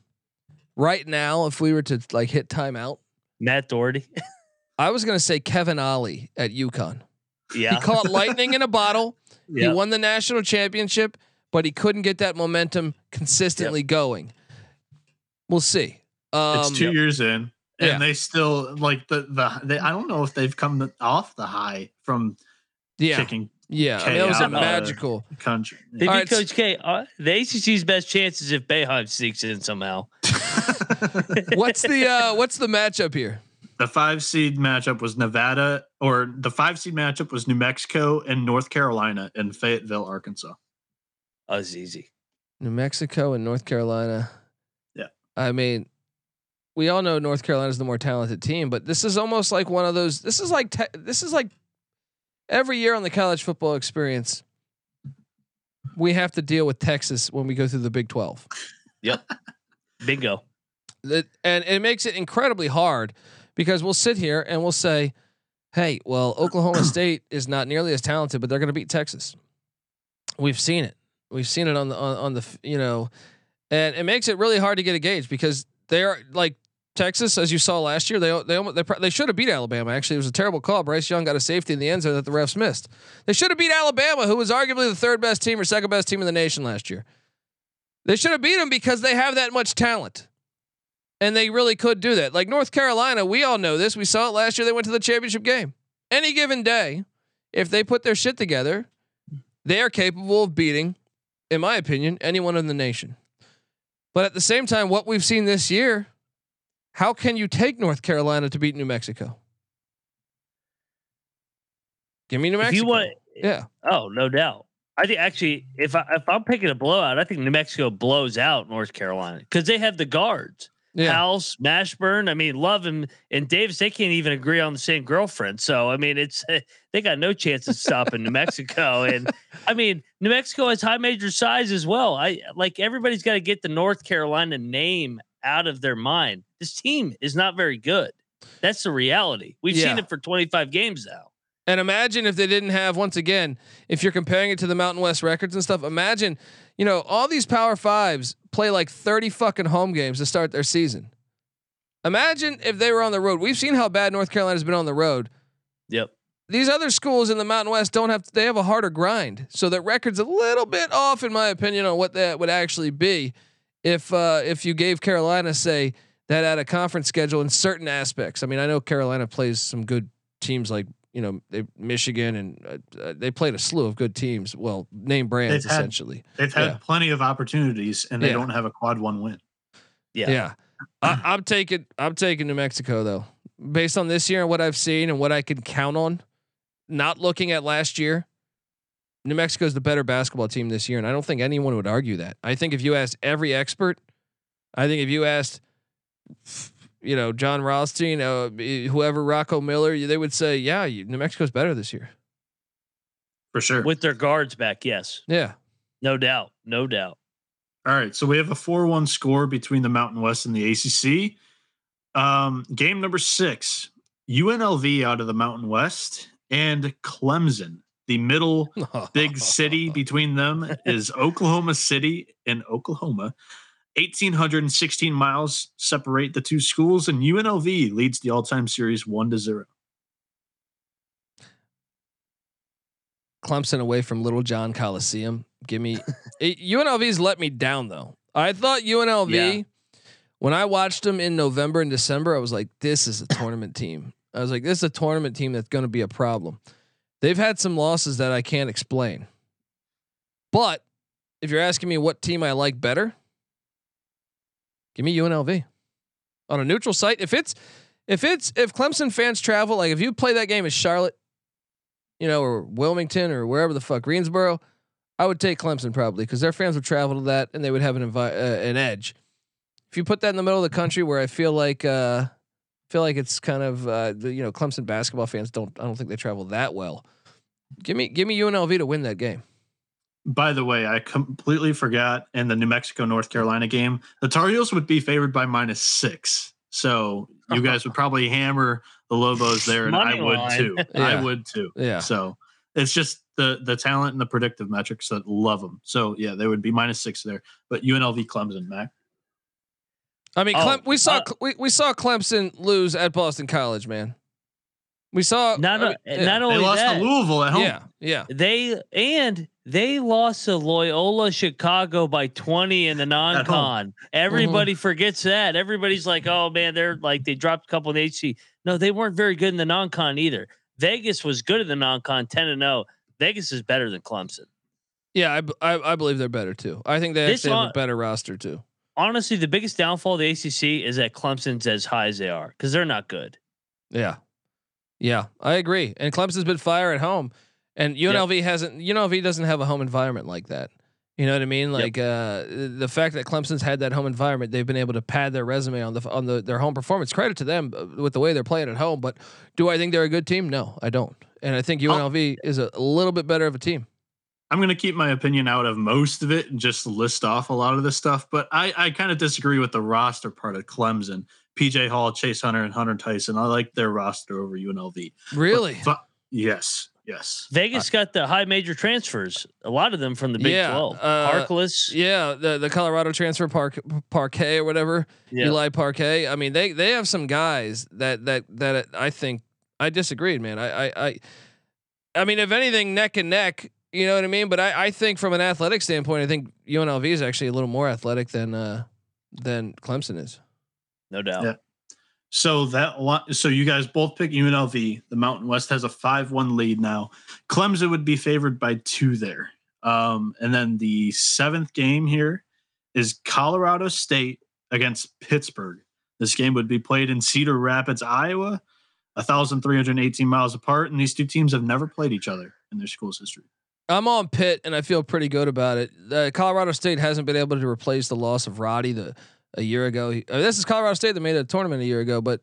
Speaker 1: right now? If we were to like hit timeout,
Speaker 7: Matt Doherty?
Speaker 1: I was gonna say Kevin Ollie at UConn.
Speaker 7: Yeah.
Speaker 1: He caught lightning in a bottle.
Speaker 7: yeah.
Speaker 1: He won the national championship, but he couldn't get that momentum consistently going. We'll see. Um,
Speaker 8: it's two years in, and
Speaker 1: yeah.
Speaker 8: they still like the the. They, I don't know if they've come the, off the high from
Speaker 1: yeah,
Speaker 8: kicking
Speaker 1: yeah. I mean, that was a
Speaker 8: K out,
Speaker 1: magical.
Speaker 8: country.
Speaker 7: They beat
Speaker 1: right,
Speaker 7: Coach K. Uh, the ACC's best chances if Boeheim sneaks in somehow.
Speaker 1: What's the uh, what's the matchup here?
Speaker 8: The five seed matchup was Nevada, or the five seed matchup was New Mexico and North Carolina in Fayetteville, Arkansas.
Speaker 7: Oh, it's easy.
Speaker 1: New Mexico and North Carolina.
Speaker 8: Yeah.
Speaker 1: I mean, we all know North Carolina's the more talented team, but this is almost like one of those. This is like te- this is like every year on the college football experience. We have to deal with Texas when we go through the Big Twelve. Yep.
Speaker 7: Bingo.
Speaker 1: That and it makes it incredibly hard because we'll sit here and we'll say, "Hey, well, Oklahoma State is not nearly as talented, but they're going to beat Texas." We've seen it. We've seen it on the on, on the you know, and it makes it really hard to get a gauge because they are like Texas, as you saw last year. They they almost, they, they should have beat Alabama. Actually, it was a terrible call. Bryce Young got a safety in the end zone that the refs missed. They should have beat Alabama, who was arguably the third best team or second best team in the nation last year. They should have beat them because they have that much talent. And they really could do that. Like North Carolina, we all know this. We saw it last year. They went to the championship game. Any given day, if they put their shit together, they are capable of beating, in my opinion, anyone in the nation. But at the same time, what we've seen this year, how can you take North Carolina to beat New Mexico? Give me New
Speaker 7: If
Speaker 1: Mexico.
Speaker 7: you want,
Speaker 1: yeah.
Speaker 7: oh, no doubt. I think actually, if I if I'm picking a blowout, I think New Mexico blows out North Carolina because they have the guards.
Speaker 1: Yeah.
Speaker 7: House, Mashburn. I mean, Love and, and Davis, they can't even agree on the same girlfriend. So, I mean, it's eh, they got no chance of stopping New Mexico. And I mean, New Mexico has high major size as well. I like everybody's got to get the North Carolina name out of their mind. This team is not very good. That's the reality. We've seen it for 25 games now.
Speaker 1: And imagine if they didn't have, once again, if you're comparing it to the Mountain West records and stuff, imagine, you know, all these Power Fives play like 30 fucking home games to start their season. Imagine if they were on the road. We've seen how bad North Carolina's been on the road.
Speaker 7: Yep.
Speaker 1: These other schools in the Mountain West don't have, they have a harder grind. So that record's a little bit off, in my opinion, on what that would actually be if, uh, if you gave Carolina, say, that at a conference schedule in certain aspects. I mean, I know Carolina plays some good teams like you know they Michigan and uh, uh, they played a slew of good teams. Well, name brands
Speaker 8: They've had-
Speaker 1: essentially.
Speaker 8: They've had
Speaker 1: Yeah.
Speaker 8: plenty of opportunities, and they
Speaker 1: Yeah.
Speaker 8: don't have a quad one win.
Speaker 7: Yeah.
Speaker 1: Yeah, I, I'm taking I'm taking New Mexico though, based on this year and what I've seen and what I can count on. Not looking at last year, New Mexico is the better basketball team this year, and I don't think anyone would argue that. I think if you asked every expert, I think if you asked, you know, Jon Rothstein, uh, whoever, Rocco Miller, they would say, yeah, you, New Mexico's better this year.
Speaker 8: For sure.
Speaker 7: With their guards back, yes.
Speaker 1: Yeah.
Speaker 7: No doubt. No doubt.
Speaker 8: All right, so we have a 4-1 score between the Mountain West and the ACC. Um, game number six, UNLV out of the Mountain West and Clemson. The middle big city between them is Oklahoma City and Oklahoma. 1,816 miles separate the two schools, and UNLV leads the all-time series one to zero.
Speaker 1: Clemson away from Littlejohn Coliseum. Give me UNLV's let me down though. I thought UNLV
Speaker 7: Yeah.
Speaker 1: when I watched them in November and December, I was like, this is a tournament team. I was like, this is a tournament team that's going to be a problem. They've had some losses that I can't explain. But if you're asking me what team I like better, give me UNLV on a neutral site. If it's if it's if Clemson fans travel, like if you play that game at Charlotte, you know, or Wilmington or wherever the fuck Greensboro, I would take Clemson probably because their fans would travel to that and they would have an invi- uh, an edge. If you put that in the middle of the country where I feel like uh, feel like it's kind of uh, the you know Clemson basketball fans don't I don't think they travel that well. Give me give me UNLV to win that game.
Speaker 8: By the way, I completely forgot in the New Mexico North Carolina game, the Tar Heels would be favored by minus six. So you guys would probably hammer the Lobos there, and
Speaker 7: Money
Speaker 8: I would
Speaker 7: line.
Speaker 8: too.
Speaker 1: Yeah.
Speaker 8: I would too.
Speaker 1: Yeah.
Speaker 8: So it's just the the talent and the predictive metrics that love them. So yeah, they would be minus six there. But UNLV Clemson, Mac.
Speaker 1: I mean,
Speaker 7: Oh,
Speaker 1: Clem, we saw
Speaker 7: uh,
Speaker 1: we, we saw Clemson lose at Boston College, man. We saw
Speaker 7: Not,
Speaker 1: I mean, yeah.
Speaker 7: not
Speaker 8: They
Speaker 7: only
Speaker 8: lost
Speaker 7: that,
Speaker 8: to Louisville at home.
Speaker 1: yeah, yeah.
Speaker 7: they and they lost to Loyola Chicago by 20 in the non-con. Everybody mm-hmm. forgets that. Everybody's like, "Oh man, they're like they dropped a couple in the HC." No, they weren't very good in the non-con either. Vegas was good in the non-con, 10 and 0. Vegas is better than Clemson.
Speaker 1: Yeah, I I believe they're better too. I think they
Speaker 7: This
Speaker 1: actually have a better roster too.
Speaker 7: Honestly, the biggest downfall of the ACC is that Clemson's as high as they are because they're not good.
Speaker 1: Yeah, yeah, I agree. And Clemson's been fire at home, and UNLV hasn't. UNLV doesn't have a home environment like that. You know what I mean? Like uh, the fact that Clemson's had that home environment, they've been able to pad their resume on the on the their home performance. Credit to them uh, with the way they're playing at home. But do I think they're a good team? No, I don't. And I think UNLV is a, little bit better of a team.
Speaker 8: I'm going to keep my opinion out of most of it and just list off a lot of this stuff. But I, I kind of disagree with the roster part of Clemson. PJ Hall, Chase Hunter, and Hunter Tyson. I like their roster over UNLV.
Speaker 1: Really?
Speaker 8: But- yes, yes.
Speaker 7: Vegas got the high major transfers, a lot of them from the Big
Speaker 1: Yeah,
Speaker 7: 12.
Speaker 1: uh,
Speaker 7: Harkless.
Speaker 1: Yeah, the the Colorado transfer park Parquet or whatever.
Speaker 7: Yeah.
Speaker 1: Eli Parquet. I mean, they they have some guys that that that I think I disagreed, man. I I I, I mean, if anything, neck and neck. You know what I mean? But I, I think from an athletic standpoint, I think UNLV is actually a little more athletic than uh than Clemson is.
Speaker 7: No doubt.
Speaker 8: Yeah. So that one, so you guys both pick UNLV. The Mountain West has a five-one lead now. Clemson would be favored by two there. Um, and then the seventh game here is Colorado State against Pittsburgh. This game would be played in Cedar Rapids, Iowa, thousand three hundred eighteen miles apart, and these two teams have never played each other in their school's history.
Speaker 1: I'm on Pitt, and I feel pretty good about it. Uh, Colorado State hasn't been able to replace the loss of Roddy the a year ago. He, this is Colorado State that made a tournament a year ago, but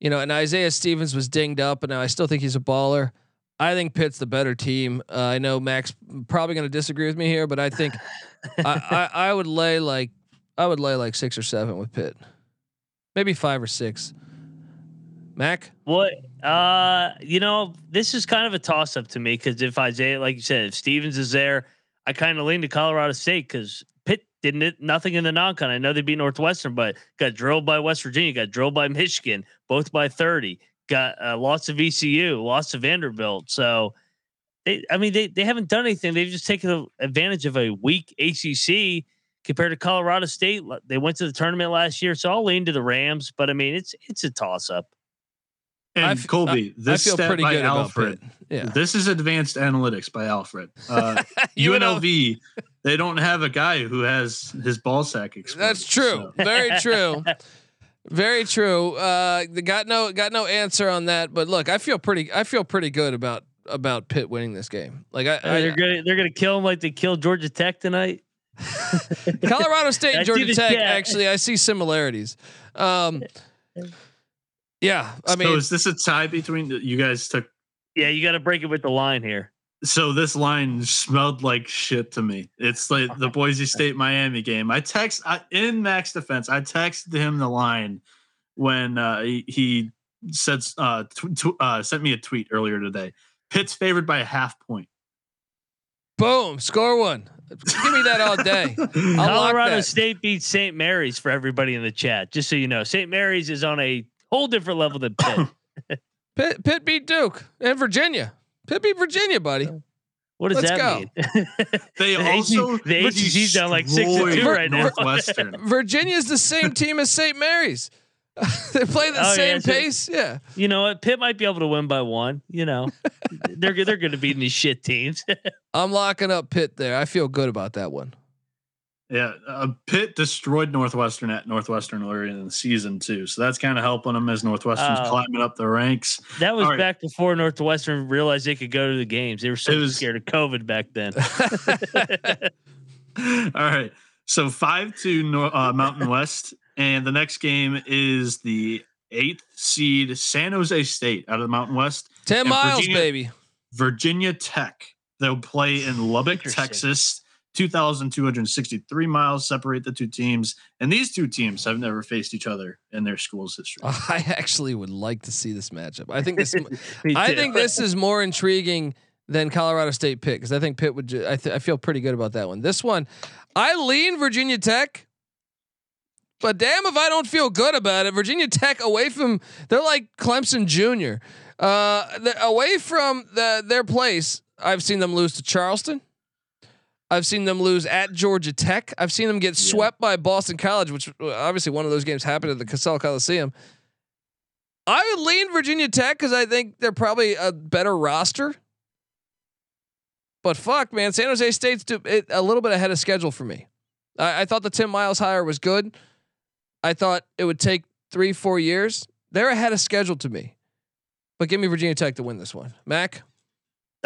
Speaker 1: you know, and Isaiah Stevens was dinged up, and I still think he's a baller. I think Pitt's the better team. Uh, I know Max probably going to disagree with me here, but I think I, I I would lay like I would lay like six or seven with Pitt, maybe five or six. Mac,
Speaker 7: What? Uh, you know, this is kind of a toss up to me because if Isaiah, like you said, if Stevens is there, I kind of lean to Colorado State because didn't it, nothing in the non-con. I know they beat Northwestern, but got drilled by West Virginia, got drilled by Michigan, both by thirty. Got uh, lots of ECU, lots of Vanderbilt. So, they, I mean, they they haven't done anything. They've just taken advantage of a weak ACC compared to Colorado State. They went to the tournament last year, so I'll lean to the Rams. But I mean, it's it's a toss up.
Speaker 8: And
Speaker 1: I f-
Speaker 8: Colby, this
Speaker 1: I feel
Speaker 8: stat
Speaker 1: pretty
Speaker 8: by
Speaker 1: good
Speaker 8: Alfred.
Speaker 1: about Pitt. Yeah,
Speaker 8: This is advanced analytics by Alfred. Uh,
Speaker 1: UNLV
Speaker 8: UNLV, they don't have a guy who has his ball sack exposed.
Speaker 1: That's true.
Speaker 8: so-
Speaker 1: Very true. Very true. Uh, got no got no answer on that. But look, I feel pretty. I feel pretty good about about Pitt winning this game. Like I,
Speaker 7: Uh, they're gonna they're gonna kill him like they killed Georgia Tech tonight.
Speaker 1: Colorado State and Georgia Tech.
Speaker 7: chat.
Speaker 1: Actually, I see similarities. Um, yeah, I
Speaker 8: so
Speaker 1: mean,
Speaker 8: is this a tie between you guys took?
Speaker 7: Yeah, you got to break it with the line here.
Speaker 8: So this line smelled like shit to me. It's like the Boise State Miami game. I text I, in Max defense. I texted him the line when uh, he, he said uh, tw- tw- uh, sent me a tweet earlier today. Pitt's favored by a half point.
Speaker 1: boom, score one. Give me that all day. I'll lock
Speaker 7: Colorado
Speaker 1: that.
Speaker 7: State beats St. Mary's for everybody in the chat. Just so you know, St. Mary's is on a whole different level than Pitt.
Speaker 1: Pitt, Pitt beat Duke and Virginia. Pitt beat Virginia, buddy.
Speaker 7: What does
Speaker 1: Let's
Speaker 7: that
Speaker 1: go.
Speaker 7: mean?
Speaker 8: They
Speaker 7: The
Speaker 8: also
Speaker 7: AC the ACC's down like six to two
Speaker 8: destroyed
Speaker 7: right now.
Speaker 8: Northwestern.
Speaker 1: Virginia's the same team as St. Mary's. they play the
Speaker 7: Oh, yeah,
Speaker 1: same
Speaker 7: so-
Speaker 1: pace. Yeah.
Speaker 7: you know what? Pitt might be able to win by one. You know, they're they're going to beat these shit teams.
Speaker 1: I'm locking up Pitt there. I feel good about that one.
Speaker 8: Yeah, uh, Pitt destroyed Northwestern at Northwestern earlier in the season too, so that's kind of helping them as Northwestern's
Speaker 7: Oh.
Speaker 8: climbing up the ranks.
Speaker 7: That was
Speaker 8: All right.
Speaker 7: back before Northwestern realized they could go to the games. They were so
Speaker 8: was-
Speaker 7: scared of COVID back then.
Speaker 8: All right, so five to uh, Mountain West, and the next game is the eighth seed San Jose State out of the Mountain West,
Speaker 1: 10 miles,
Speaker 8: Virginia-
Speaker 1: baby.
Speaker 8: Virginia Tech They'll play in Lubbock,
Speaker 7: Interesting.
Speaker 8: Texas. 2,263 miles separate the two teams, and these two teams have never faced each other in their school's history.
Speaker 1: I actually would like to see this matchup. I think this. I think this is more intriguing than Colorado State Pitt because I think Pitt would. Ju- I, th- I feel pretty good about that one. This one, I lean Virginia Tech, but damn if I don't feel good about it. Virginia Tech away from they're like Clemson Junior. Uh, away from the their place, I've seen them lose to Charleston. I've seen them lose at Georgia Tech. I've seen them get swept by Boston College, which uh, obviously one of those games happened at the Cassell Coliseum. I would lean Virginia Tech because I think they're probably a better roster. But fuck, man, San Jose State's do, it, a little bit ahead of schedule for me. I, I thought the Tim Miles hire was good. I thought it would take three, four years. They're ahead of schedule to me. But give me Virginia Tech to win this one. Mac?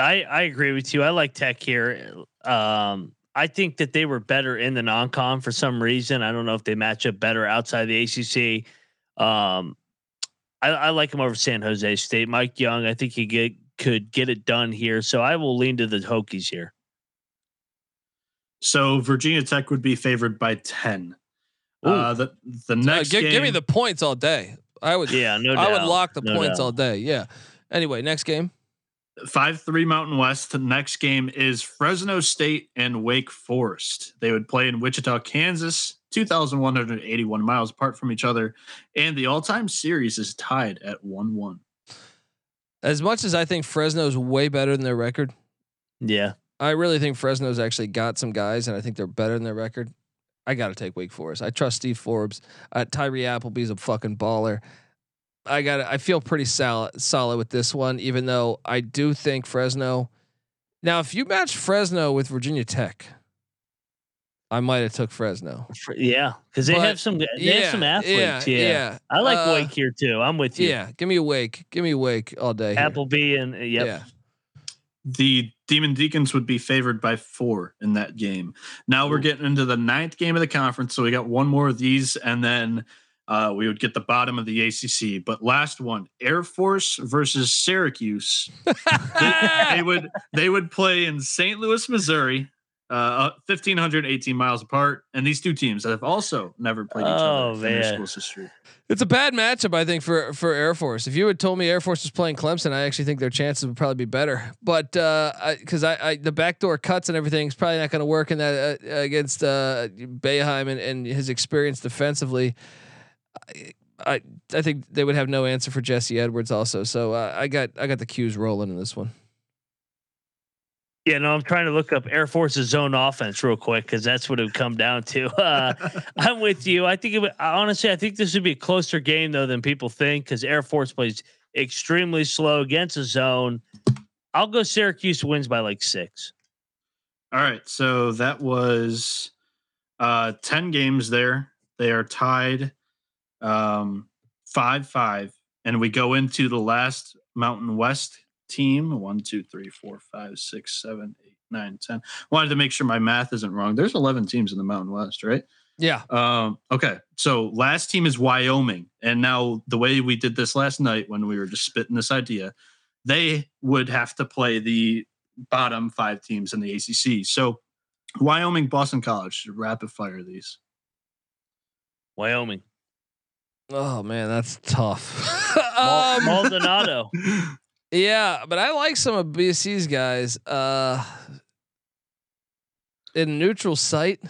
Speaker 7: I, I agree with you. I like Tech here. Um, I think that they were better in the non-con for some reason. I don't know if they match up better outside the ACC. Um, I, I like him over San Jose State. Mike Young, I think he get could get it done here. So I will lean to the Hokies here.
Speaker 8: So Virginia Tech would be favored by 10. Uh, the the
Speaker 1: Uh,
Speaker 8: next game,
Speaker 1: give me the points all day. I would
Speaker 7: Yeah, no
Speaker 1: I would lock the
Speaker 7: No
Speaker 1: points
Speaker 7: doubt.
Speaker 1: all day. Yeah. Anyway, next game.
Speaker 8: Five three Mountain West. The next game is Fresno State and Wake Forest. They would play in Wichita, Kansas, 2,181 miles apart from each other, and the all-time series is tied at one-one.
Speaker 1: As much as I think Fresno's way better than their record,
Speaker 7: Yeah.
Speaker 1: I really think Fresno's actually got some guys, and I think they're better than their record. I got to take Wake Forest. I trust Steve Forbes. Uh, Tyree Appleby's a fucking baller. I got. I feel pretty solid, solid with this one, even though I do think Fresno. Now, if you match Fresno with Virginia Tech, I might have took Fresno.
Speaker 7: Yeah, because they
Speaker 1: But-
Speaker 7: have some. They have some athletes. Yeah, I like
Speaker 1: Uh,
Speaker 7: Wake here too. I'm with you.
Speaker 1: Yeah, give me a Wake. Give me a Wake all day. here.
Speaker 7: And uh, yep.
Speaker 1: Yeah.
Speaker 8: The Demon Deacons would be favored by four in that game. Now we're getting into the ninth game of the conference, so we got one more of these, and then uh, we would get the bottom of the ACC. But last one, Air Force versus Syracuse. they, they would they would play in St. Louis, Missouri, uh, 1,518 miles apart, and these two teams that have also never played each
Speaker 7: Oh,
Speaker 8: other in their
Speaker 7: man.
Speaker 8: school's history.
Speaker 1: It's a bad matchup, I think, for for Air Force. If you had told me Air Force was playing Clemson, I actually think their chances would probably be better. But because I, I, the backdoor cuts and everything is probably not going to work in that uh, against uh, Boeheim and, and his experience defensively. I, I I think they would have no answer for Jesse Edwards also. So uh, I got I got the Cuse rolling in this one.
Speaker 7: Yeah, no, I'm trying to look up Air Force's zone offense real quick because that's what it would come down to. Uh, I'm with you. I think it would, honestly, I think this would be a closer game though than people think because Air Force plays extremely slow against a zone. I'll go Syracuse wins by like six.
Speaker 8: All right, so that was uh 10 games there. They are tied um 5-5 and we go into the last Mountain West team. One, two, three, four, five, six, seven, eight, nine, ten. Wanted to make sure my math isn't wrong. There's 11 teams in the Mountain West, right?
Speaker 1: Yeah.
Speaker 8: Um, okay. So last team is Wyoming. And now the way we did this last night when we were just spitting this idea, they would have to play the bottom five teams in the ACC. So Wyoming, Boston College, should rapid fire these.
Speaker 7: Wyoming,
Speaker 1: Oh man, that's tough. Um,
Speaker 7: Maldonado.
Speaker 1: Yeah, but I like some of BSC's guys. Uh, in neutral site.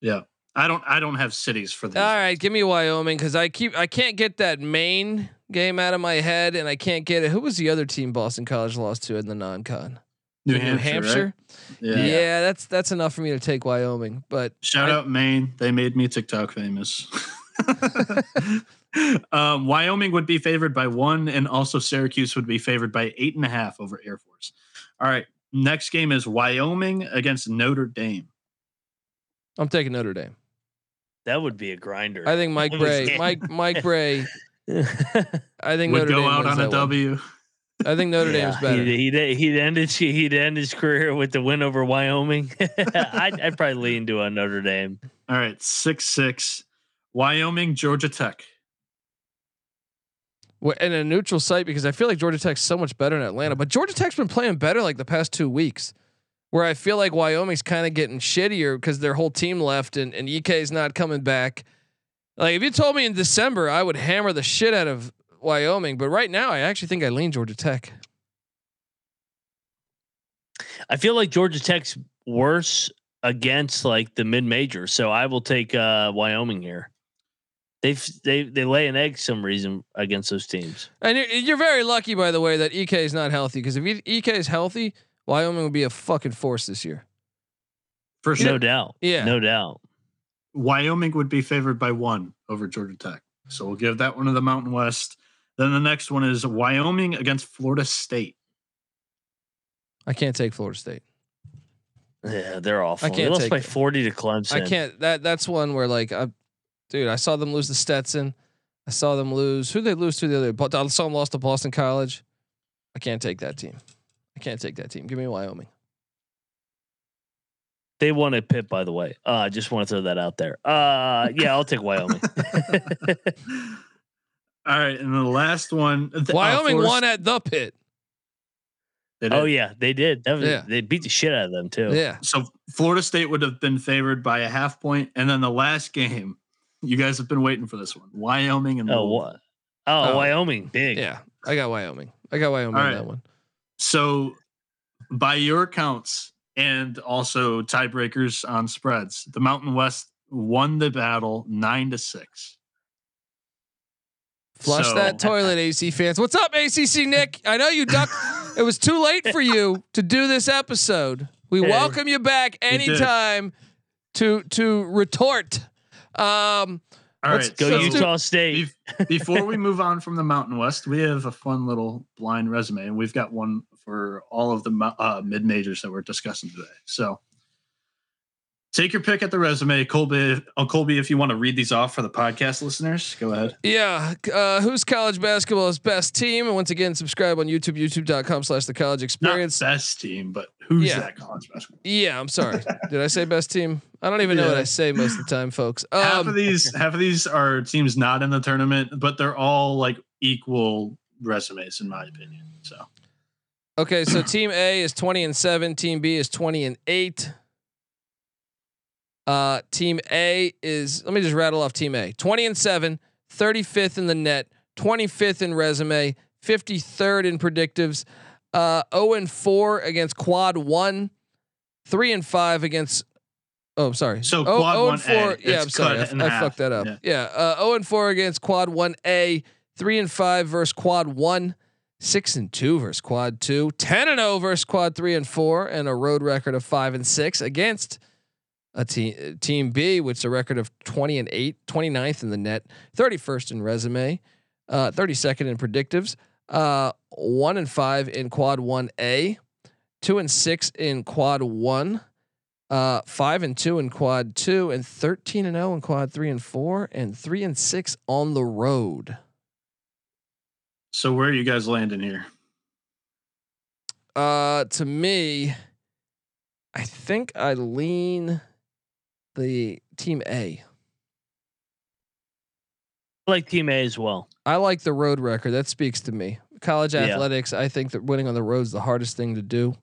Speaker 8: Yeah. I don't I don't have cities for these.
Speaker 1: All right, give me Wyoming because I keep I can't get that Maine game out of my head, and I can't get it. Who was the other team Boston College lost to in the non-con?
Speaker 8: New
Speaker 1: New
Speaker 8: Hampshire. right?
Speaker 1: Yeah.
Speaker 8: Yeah.
Speaker 1: that's that's enough for me to take Wyoming. But
Speaker 8: Shout
Speaker 1: I-
Speaker 8: out Maine. They made me TikTok famous. um, Wyoming would be favored by one, and also Syracuse would be favored by eight and a half over Air Force. All right. Next game is Wyoming against Notre Dame.
Speaker 1: I'm taking Notre Dame.
Speaker 7: That would be a grinder.
Speaker 1: I think Mike
Speaker 7: Brey.
Speaker 1: Mike Mike Brey. I think
Speaker 8: Would
Speaker 1: Notre
Speaker 8: go
Speaker 1: Dame
Speaker 8: out on a
Speaker 1: that one.
Speaker 8: W.
Speaker 1: I think Notre Dame's
Speaker 7: Yeah,
Speaker 1: better.
Speaker 7: He'd, he'd, he'd end his he'd end his career with the win over Wyoming. I'd, I'd probably lean to a Notre Dame.
Speaker 8: All right, six six. Wyoming, Georgia Tech.
Speaker 1: Wh- in a neutral site because I feel like Georgia Tech's so much better in Atlanta. But Georgia Tech's been playing better like the past two weeks, where I feel like Wyoming's kind of getting shittier because their whole team left and and Ike's not coming back. Like if you told me in December, I would hammer the shit out of Wyoming, but right now I actually think I lean Georgia Tech.
Speaker 7: I feel like Georgia Tech's worse against like the mid major, so I will take uh, Wyoming here. They they they lay an egg some reason against those teams.
Speaker 1: And you're, you're very lucky, by the way, that Ike is not healthy. Because if Ike is healthy, Wyoming would be a fucking force this year.
Speaker 8: For sure.
Speaker 7: No doubt.
Speaker 1: Yeah.
Speaker 7: No doubt.
Speaker 8: Wyoming would be favored by one over Georgia Tech. So we'll give that one to the Mountain West. Then the next one is Wyoming against Florida State.
Speaker 1: I can't take Florida State.
Speaker 7: Yeah, they're awful.
Speaker 1: I can't
Speaker 7: they lost
Speaker 1: take
Speaker 7: by
Speaker 1: it.
Speaker 7: forty to Clemson.
Speaker 1: I can't. That that's one where like, I, dude, I saw them lose the Stetson. I saw them lose. Who they lose to the other? But I saw them lost to Boston College. I can't take that team. I can't take that team. Give me Wyoming.
Speaker 7: They won a pit, by the way. Uh, I just want to throw that out there. Uh, yeah, I'll take Wyoming.
Speaker 8: All right, and the last one. th- uh,
Speaker 1: Wyoming
Speaker 8: Florida
Speaker 1: won at the pit.
Speaker 7: Oh yeah, they did. That was,
Speaker 1: Yeah.
Speaker 7: They beat the shit out of them too.
Speaker 1: Yeah.
Speaker 8: So Florida State would have been favored by a half point, and then the last game, you guys have been waiting for this one. Wyoming and
Speaker 7: Oh what? Oh,
Speaker 1: Oh.
Speaker 7: Wyoming, big.
Speaker 1: Yeah. I got Wyoming. I got Wyoming
Speaker 8: All
Speaker 1: on that one.
Speaker 8: So, by your counts and also tiebreakers on spreads, the Mountain West won the battle nine to six.
Speaker 1: Flush
Speaker 8: So-
Speaker 1: that toilet, AC fans. What's up, ACC Nick? I know you ducked. it was too late for you to do this episode. We
Speaker 7: Hey.
Speaker 1: welcome you back
Speaker 8: did.
Speaker 1: anytime to to retort. Um,
Speaker 8: All
Speaker 7: Go
Speaker 1: So-
Speaker 7: Utah State.
Speaker 8: bef- before we move on from the Mountain West, we have a fun little blind resume, and we've got one for all of the uh, mid majors that we're discussing today. So, take your pick at the resume, Colby. Uh, Colby, if you want to read these off for the podcast listeners, go ahead.
Speaker 1: yeah. Uh, who's college basketball's best team? And once again, subscribe on YouTube, youtube.com slash the college experience.
Speaker 8: Not best team, but who's
Speaker 1: Yeah.
Speaker 8: that college basketball?
Speaker 1: Yeah, I'm sorry. Did I say best team? I don't even know what I say most of the time, folks.
Speaker 8: half
Speaker 1: Um,
Speaker 8: of these half of these are teams not in the tournament, but they're all like equal resumes in my opinion. So
Speaker 1: Okay, so team A is 20 and 7, team B is 20 and 8. Uh team A is let me just rattle off team A. 20 and 7, 35th in the net, 25th in resume, 53rd in predictives, uh 0 and 4 against quad 1, 3 and 5 against Oh, I'm sorry.
Speaker 8: So
Speaker 1: oh,
Speaker 8: quad
Speaker 1: 0 and
Speaker 8: 1A,
Speaker 1: 4. Yeah, I'm sorry. I, I fucked that up.
Speaker 8: Yeah.
Speaker 1: Yeah, uh 0 and 4 against quad 1A, 3 and 5 versus quad 1 six and two versus quad two, 10 and 0 versus quad three and four, and a road record of five and six against a team team B, which is a record of 20 and 8, 29th in the net, 31st in resume, uh, 32nd in predictives, uh, one and five in quad one A, two and six in quad one, uh, five and two in quad two, and 13 and 0 in quad three and four, and three and six on the road.
Speaker 8: so where are you guys landing here?
Speaker 1: Uh, to me, I think I lean the team A.
Speaker 7: I like Team A as well.
Speaker 1: I like the road record. That speaks to me. College
Speaker 7: Yeah.
Speaker 1: athletics. I think that winning on the road is the hardest thing to do.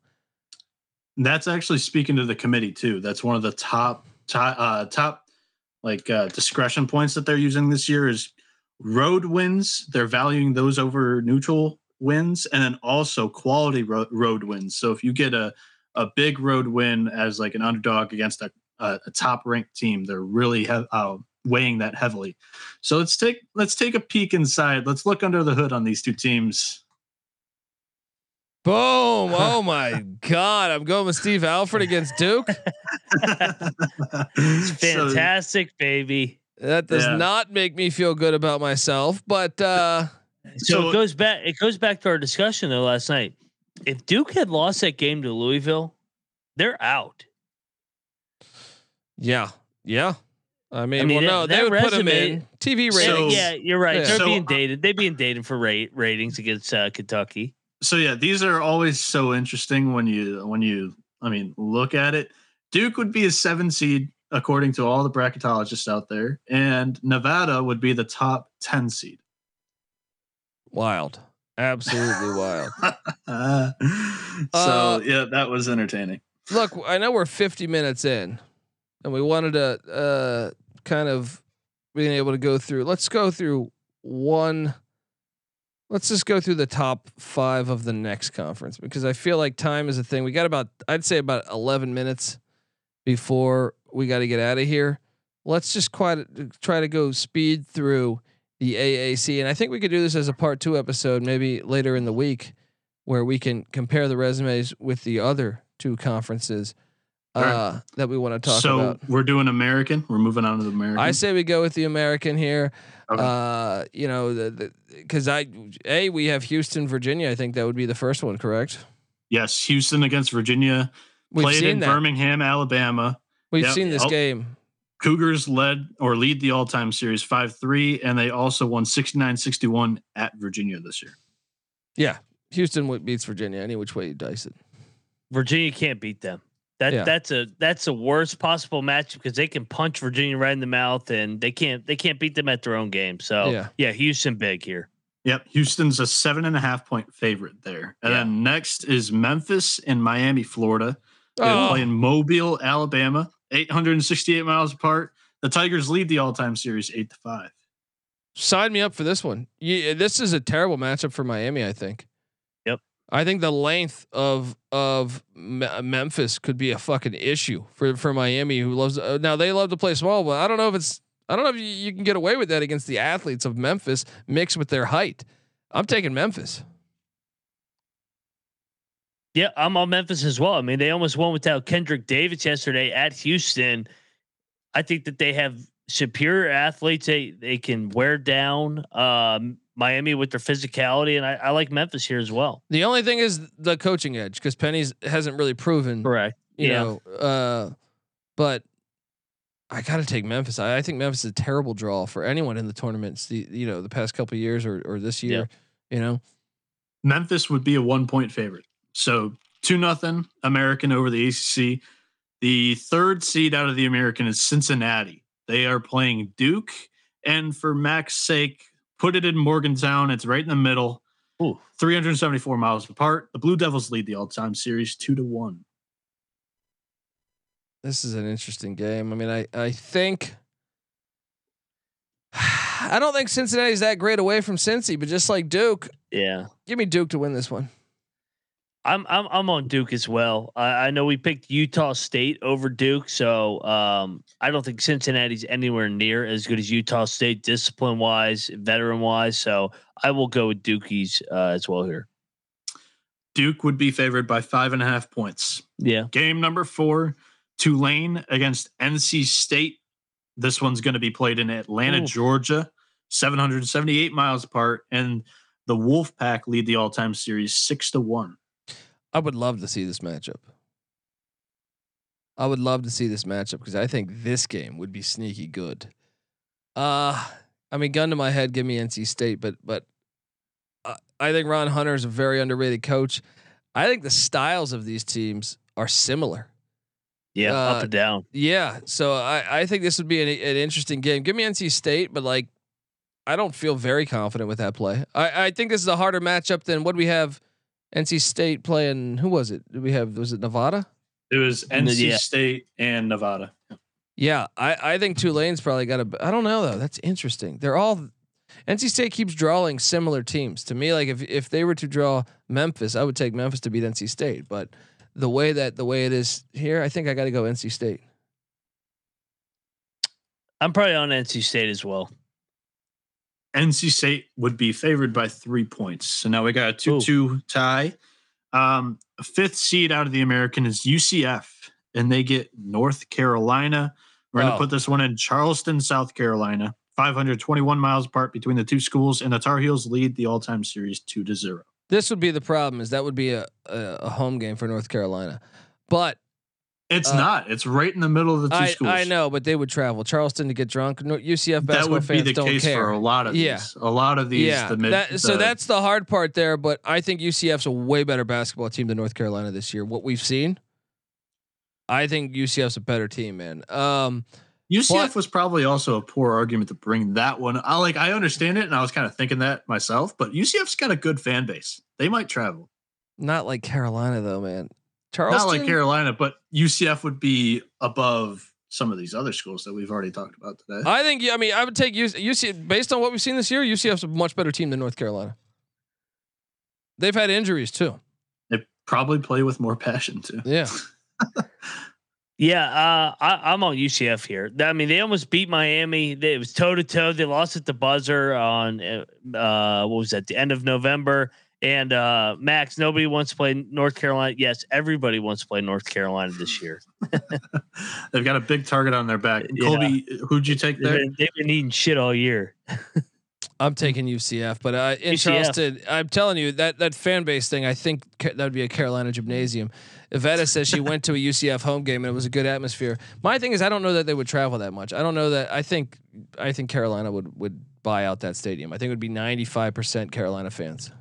Speaker 8: That's actually speaking to the committee too. That's one of the top top uh, top like uh, discretion points that they're using this year is road wins. They're valuing those over neutral wins, and then also quality ro- road wins. So if you get a a big road win as like an underdog against a a, a top ranked team, they're really he- uh, weighing that heavily. So let's take let's take a peek inside. Let's look under the hood on these two teams.
Speaker 1: Boom! Oh my God! I'm going with Steve Alford against Duke.
Speaker 7: It's
Speaker 8: So-
Speaker 7: fantastic, baby.
Speaker 1: That does
Speaker 8: Yeah.
Speaker 1: not make me feel good about myself. But uh,
Speaker 7: So,
Speaker 8: So-
Speaker 7: it goes back. It goes back to our discussion though last night. If Duke had lost that game to Louisville, they're out.
Speaker 1: Yeah, yeah. I mean,
Speaker 7: I mean,
Speaker 1: well,
Speaker 7: that-
Speaker 1: no, they
Speaker 7: that
Speaker 1: would put him
Speaker 7: resume-
Speaker 1: in TV
Speaker 8: So-
Speaker 1: ratings.
Speaker 7: yeah, you're right.
Speaker 1: Yeah.
Speaker 7: They're
Speaker 8: So,
Speaker 7: being dated. They're being dated for rate ratings against uh, Kentucky.
Speaker 8: so yeah, these are always so interesting when you when you I mean look at it. Duke would be a seven seed according to all the bracketologists out there, and Nevada would be the top ten seed.
Speaker 1: Wild, absolutely wild.
Speaker 8: Uh, so
Speaker 1: Uh,
Speaker 8: yeah, that was entertaining.
Speaker 1: Look, I know we're 50 minutes in, and we wanted to uh, kind of being able to go through. Let's go through one. Let's just go through the top five of the next conference because I feel like time is a thing. We got about, I'd say about 11 minutes before we got to get out of here. Let's just quite try to go speed through the AAC, and I think we could do this as a part two episode, maybe later in the week, where we can compare the resumes with the other two conferences uh,
Speaker 8: Sure.
Speaker 1: that we want to talk
Speaker 8: so
Speaker 1: about.
Speaker 8: So we're doing American. We're moving on to the American.
Speaker 1: I say we go with the American here.
Speaker 8: Okay.
Speaker 1: Uh, you know, the because I a we have Houston, Virginia. I think that would be the first one, correct?
Speaker 8: yes, Houston against Virginia.
Speaker 1: We've
Speaker 8: played in
Speaker 1: that.
Speaker 8: Birmingham, Alabama.
Speaker 1: We've
Speaker 8: Yep.
Speaker 1: seen this
Speaker 8: Oh.
Speaker 1: game.
Speaker 8: Cougars led or lead the all-time series 5-3 and they also won 69-61 at Virginia this year.
Speaker 1: Yeah, Houston beats Virginia any which way you dice it.
Speaker 7: Virginia can't beat them. That
Speaker 1: Yeah.
Speaker 7: that's a that's the worst possible match because they can punch Virginia right in the mouth and they can't they can't beat them at their own game. So
Speaker 1: Yeah.
Speaker 7: yeah, Houston big here.
Speaker 8: Yep, Houston's a seven and a half point favorite there. And
Speaker 7: Yeah.
Speaker 8: then next is Memphis and Miami, Florida. They
Speaker 1: Oh.
Speaker 8: play in Mobile, Alabama, 868 miles apart. The Tigers lead the all-time series 8 to 5.
Speaker 1: Sign me up for this one. Yeah, this is a terrible matchup for Miami. I think. I think the length of of Me- Memphis could be a fucking issue for for Miami, who loves. Uh, now they love to play small, but I don't know if it's. I don't know if you, you can get away with that against the athletes of Memphis mixed with their height. I'm taking Memphis.
Speaker 7: Yeah, I'm on Memphis as well. I mean, they almost won without Kendrick Davis yesterday at Houston. I think that they have superior athletes. They they can wear down um, Miami with their physicality, and I, I like Memphis here as well.
Speaker 1: The only thing is the coaching edge because Penny's hasn't really proven.
Speaker 7: Correct.
Speaker 1: You
Speaker 7: Yeah.
Speaker 1: know, uh, but I got to take Memphis. I, I think Memphis is a terrible draw for anyone in the tournaments. The you know the past couple of years or or this year. You know.
Speaker 8: Memphis would be a one point favorite. So two nothing American over the ACC. The third seed out of the American is Cincinnati. They are playing Duke, and for Mac's sake, put it in Morgantown. It's right in the middle.
Speaker 7: Ooh.
Speaker 8: 374 miles apart. The Blue Devils lead the all-time series two to one.
Speaker 1: This is an interesting game. I mean, I I think I don't think Cincinnati's that great away from Cincy, but just like Duke,
Speaker 7: Yeah.
Speaker 1: give me Duke to win this one.
Speaker 7: I'm I'm I'm on Duke as well. I, I know we picked Utah State over Duke, so um, I don't think Cincinnati's anywhere near as good as Utah State, discipline wise, veteran wise. So I will go with Dukies uh, as well here.
Speaker 8: Duke would be favored by five and a half points.
Speaker 7: Yeah,
Speaker 8: Game number four, Tulane against NC State. This one's going to be played in Atlanta,
Speaker 7: Ooh.
Speaker 8: Georgia, 778 miles apart, and the Wolfpack lead the all-time series six to one.
Speaker 1: I would love to see this matchup. I would love to see this matchup because I think this game would be sneaky good. Uh I mean, gun to my head, give me NC State, but but uh, I think Ron Hunter is a very underrated coach. I think the styles of these teams are similar.
Speaker 7: yeah,
Speaker 1: Uh,
Speaker 7: up and down.
Speaker 1: Yeah, so I I think this would be an, an interesting game. Give me NC State, but like I don't feel very confident with that play. I I think this is a harder matchup than what we have. NC State playing. Who was it? Did we have? Was it Nevada?
Speaker 8: It was NC
Speaker 7: Yeah.
Speaker 8: State and Nevada.
Speaker 1: Yeah, I, I think Tulane's probably got a. I don't know though. That's interesting. They're all. NC State keeps drawing similar teams to me. Like if if they were to draw Memphis, I would take Memphis to beat NC State. But the way that the way it is here, I think I got to go NC State.
Speaker 7: I'm probably on NC State as well.
Speaker 8: NC State would be favored by three points. So now we got a 2 2 tie. Um, fifth seed out of the American is UCF, and they get North Carolina. We're going to
Speaker 1: Oh.
Speaker 8: put this one in Charleston, South Carolina. 521 miles apart between the two schools, and the Tar Heels lead the all time series 2 to 0.
Speaker 1: This would be the problem. Is that would be a, a home game for North Carolina, but
Speaker 8: It's
Speaker 1: Uh,
Speaker 8: not. It's right in the middle of the two
Speaker 1: I
Speaker 8: schools.
Speaker 1: I know, but they would travel Charleston to get drunk. No, UCF basketball That
Speaker 8: would be
Speaker 1: fans
Speaker 8: the
Speaker 1: don't
Speaker 8: case
Speaker 1: care.
Speaker 8: for a lot of
Speaker 1: Yeah.
Speaker 8: these. A lot of these.
Speaker 1: yeah,
Speaker 8: the mid,
Speaker 1: that, so
Speaker 8: the-
Speaker 1: that's the hard part there. But I think UCF's a way better basketball team than North Carolina this year. What we've seen, I think UCF's a better team, man. Um,
Speaker 8: UCF was probably also a poor argument to bring that one. I like I understand it, and I was kind of thinking that myself. But UCF's got a good fan base. They might travel.
Speaker 1: Not like Carolina though, man. Charleston.
Speaker 8: Not like Carolina, but UCF would be above some of these other schools that we've already talked about today.
Speaker 1: I think. yeah, I mean, I would take UC, UC based on what we've seen this year. UCF's a much better team than North Carolina. They've had injuries too.
Speaker 8: they probably play with more passion too.
Speaker 1: Yeah.
Speaker 7: Yeah, uh, I, I'm on UCF here. I mean, they almost beat Miami. They, it was toe to toe. They lost at the buzzer on uh, uh, what was that? The end of November. And uh, Max, nobody wants to play North Carolina. Yes, everybody wants to play North Carolina this year.
Speaker 8: They've got a big target on their back.
Speaker 7: Yeah.
Speaker 8: Colby, who'd you take
Speaker 7: They've
Speaker 8: there?
Speaker 7: been, they've been eating shit all year.
Speaker 1: I'm taking UCF, but uh, in
Speaker 7: UCF.
Speaker 1: Charleston, I'm telling you that that fan base thing. I think ca- that would be a Carolina gymnasium. Iveta says she went to a UCF home game and it was a good atmosphere. My thing is, I don't know that they would travel that much. I don't know that. I think I think Carolina would would buy out that stadium. I think it would be 95 percent Carolina fans.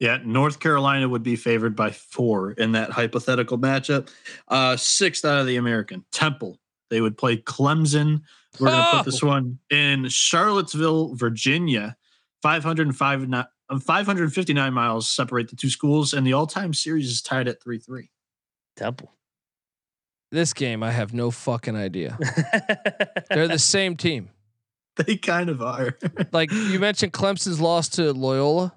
Speaker 8: Yeah, North Carolina would be favored by four in that hypothetical matchup. Uh, sixth out of the American Temple. They would play Clemson. We're going to
Speaker 1: Oh!
Speaker 8: put this one in Charlottesville, Virginia. 505, not- uh, 559 miles separate the two schools, and the all-time series is tied at 3-3.
Speaker 7: Temple.
Speaker 1: This game, I have no fucking idea. They're the same team.
Speaker 8: They kind of are.
Speaker 1: Like you mentioned, Clemson's lost to Loyola.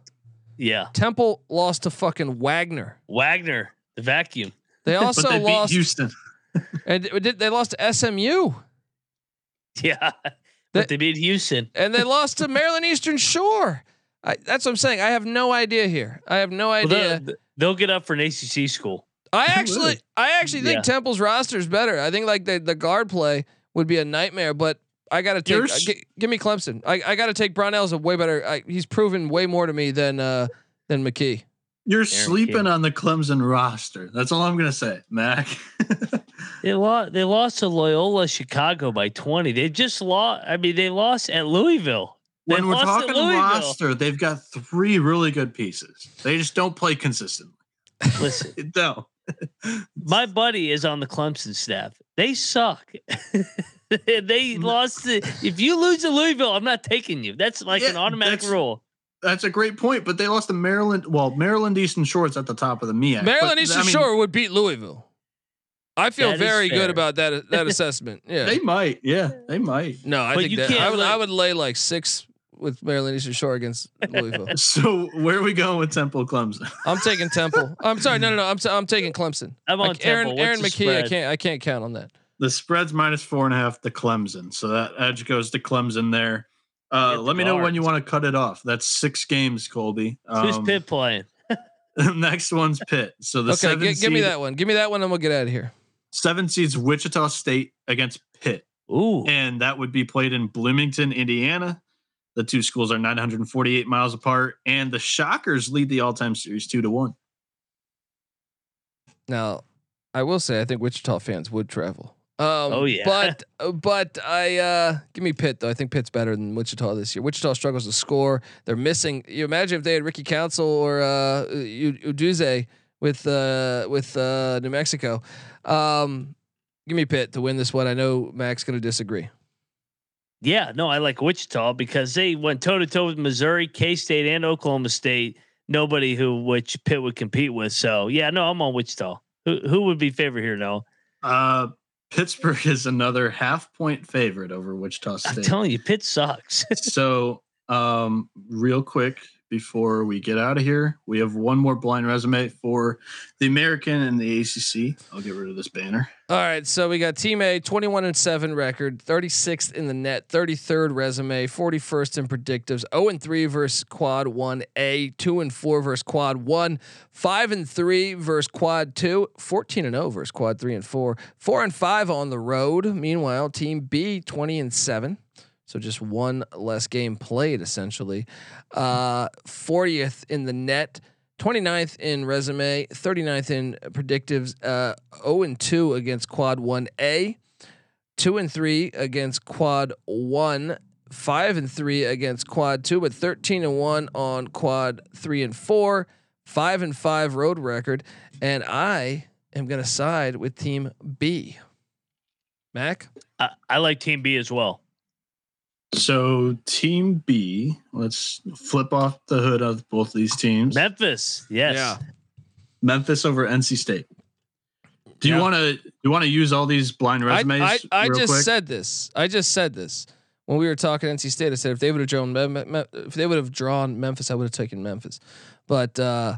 Speaker 7: Yeah,
Speaker 1: Temple lost to fucking Wagner.
Speaker 7: Wagner, the vacuum.
Speaker 1: They also
Speaker 8: but they beat
Speaker 1: lost,
Speaker 8: Houston.
Speaker 1: and they lost to SMU.
Speaker 7: Yeah,
Speaker 1: That-
Speaker 7: but they beat Houston.
Speaker 1: and they lost to Maryland Eastern Shore. I, that's what I'm saying. I have no idea here. I have no
Speaker 7: Well,
Speaker 1: idea.
Speaker 7: they'll, they'll get up for an ACC school.
Speaker 1: I actually, I actually think
Speaker 7: Yeah.
Speaker 1: Temple's roster is better. I think like the the guard play would be a nightmare, but I got to take.
Speaker 8: You're
Speaker 1: uh,
Speaker 8: s-
Speaker 1: give me Clemson. I, I got to take Brownell's a way better. I, he's proven way more to me than uh than McKie.
Speaker 8: You're
Speaker 7: Aaron
Speaker 8: sleeping
Speaker 7: King.
Speaker 8: on the Clemson roster. That's all I'm going to say, Mac.
Speaker 7: They lost. They lost to Loyola Chicago by twenty. They just lost. I mean, they lost at Louisville. They
Speaker 8: when we're talking roster, they've got three really good pieces. They just don't play consistently.
Speaker 7: Listen,
Speaker 8: They don't.
Speaker 7: My buddy is on the Clemson staff. They suck. they mm. lost. To, if you lose to Louisville, I'm not taking you. That's like an automatic
Speaker 8: that's-
Speaker 7: rule.
Speaker 8: That's a great point, but they lost to Maryland. Well, Maryland Eastern Shores at the top of the MEAC.
Speaker 1: Maryland
Speaker 8: but,
Speaker 1: Eastern
Speaker 8: I mean,
Speaker 1: Shore would beat Louisville. I feel
Speaker 7: That is
Speaker 1: very good about that that assessment. Yeah.
Speaker 8: They might. Yeah, they might.
Speaker 1: no, I
Speaker 7: But
Speaker 1: think
Speaker 7: you
Speaker 1: that I
Speaker 7: can't
Speaker 1: I would lay like six with Maryland Eastern Shore against Louisville.
Speaker 8: So where are we going with Temple Clemson?
Speaker 1: I'm taking Temple. I'm sorry, no, no, no. I'm i I'm taking Clemson.
Speaker 7: I'm on
Speaker 1: Like Aaron
Speaker 7: Temple. What's
Speaker 1: Aaron
Speaker 7: the
Speaker 1: McKie. I can't I can't count on that.
Speaker 8: The spread's minus four and a half to Clemson. So that edge goes to Clemson there. Uh,
Speaker 7: Get the
Speaker 8: let me know when you want to cut it off. That's six games, Colby.
Speaker 7: Who's
Speaker 8: Um,
Speaker 7: Pitt playing?
Speaker 8: next one's Pitt. So the
Speaker 1: Okay,
Speaker 8: seven
Speaker 1: gi- give me that one. Give me that one, and we'll get out of here.
Speaker 8: seven seeds Wichita State against Pitt.
Speaker 7: Ooh,
Speaker 8: and that would be played in Bloomington, Indiana. The two schools are 948 miles apart, and the Shockers lead the all-time series two to one.
Speaker 1: Now, I will say I think Wichita fans would travel. Um,
Speaker 7: Oh, yeah.
Speaker 1: but uh, but I uh, give me Pitt though. I think Pitt's better than Wichita this year. Wichita struggles to score. They're missing. You imagine if they had Ricky Council or uh, Udeze with uh, with uh, New Mexico. Um, give me Pitt to win this one. I know Mac's going to disagree.
Speaker 7: Yeah. No, I like Wichita because they went toe to toe with Missouri, K State, and Oklahoma State. Nobody who which Pitt would compete with. So yeah, no, I'm on Wichita. Who who would be favorite here? No,
Speaker 8: Uh, Pittsburgh is another half-point favorite over Wichita State.
Speaker 7: I'm telling you, Pitt sucks.
Speaker 8: so, um, real quick before we get out of here, we have one more blind resume for the American and the ACC. I'll get rid of this banner.
Speaker 1: All right, so we got Team A, 21 and 7 record, 36th in the net, 33rd resume, 41st in predictives, 0 and 3 versus quad 1A, 2 and 4 versus quad 1, 5 and 3 versus quad 2, 14 and 0 versus quad 3 and 4, 4 and 5 on the road. Meanwhile, Team B, 20 and 7. So just one less game played essentially. Uh 40th in the net, 29th in resume, 39th in predictives, uh 0 and 2 against quad 1A, 2 and 3 against quad 1, 5 and 3 against quad 2, but 13 and 1 on quad 3 and 4, 5 and 5 road record, and I am going to side with team B. Mac.
Speaker 7: I, I like Team B as well.
Speaker 8: So Team B, let's flip off the hood of both these teams.
Speaker 7: Memphis, yes.
Speaker 1: Yeah.
Speaker 8: Memphis over NC State. Do you
Speaker 1: Yeah.
Speaker 8: want to do you want to use all these blind resumes?
Speaker 1: I, I
Speaker 8: real
Speaker 1: just
Speaker 8: quick?
Speaker 1: said this. I just said this when we were talking NC State. I said if they would have drawn, Mem- Mem- if they would have drawn Memphis, I would have taken Memphis. But uh,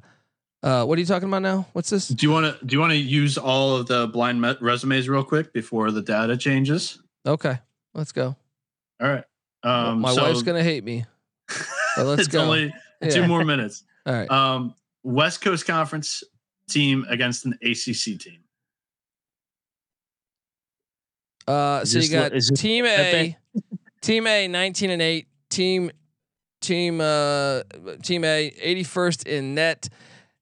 Speaker 1: uh, what are you talking about now? What's this?
Speaker 8: Do you want to do you want to use all of the blind me- resumes real quick before the data changes?
Speaker 1: Okay, let's go.
Speaker 8: All right. Um,
Speaker 1: My
Speaker 8: so
Speaker 1: wife's gonna hate me. But let's
Speaker 8: it's
Speaker 1: go.
Speaker 8: only
Speaker 1: Yeah.
Speaker 8: two more minutes.
Speaker 1: All right.
Speaker 8: Um, West Coast Conference team against an ACC team.
Speaker 1: Uh, so you got
Speaker 7: what- is
Speaker 1: Team A, Team A, nineteen and eight. Team, Team, uh, Team A, eighty first in net,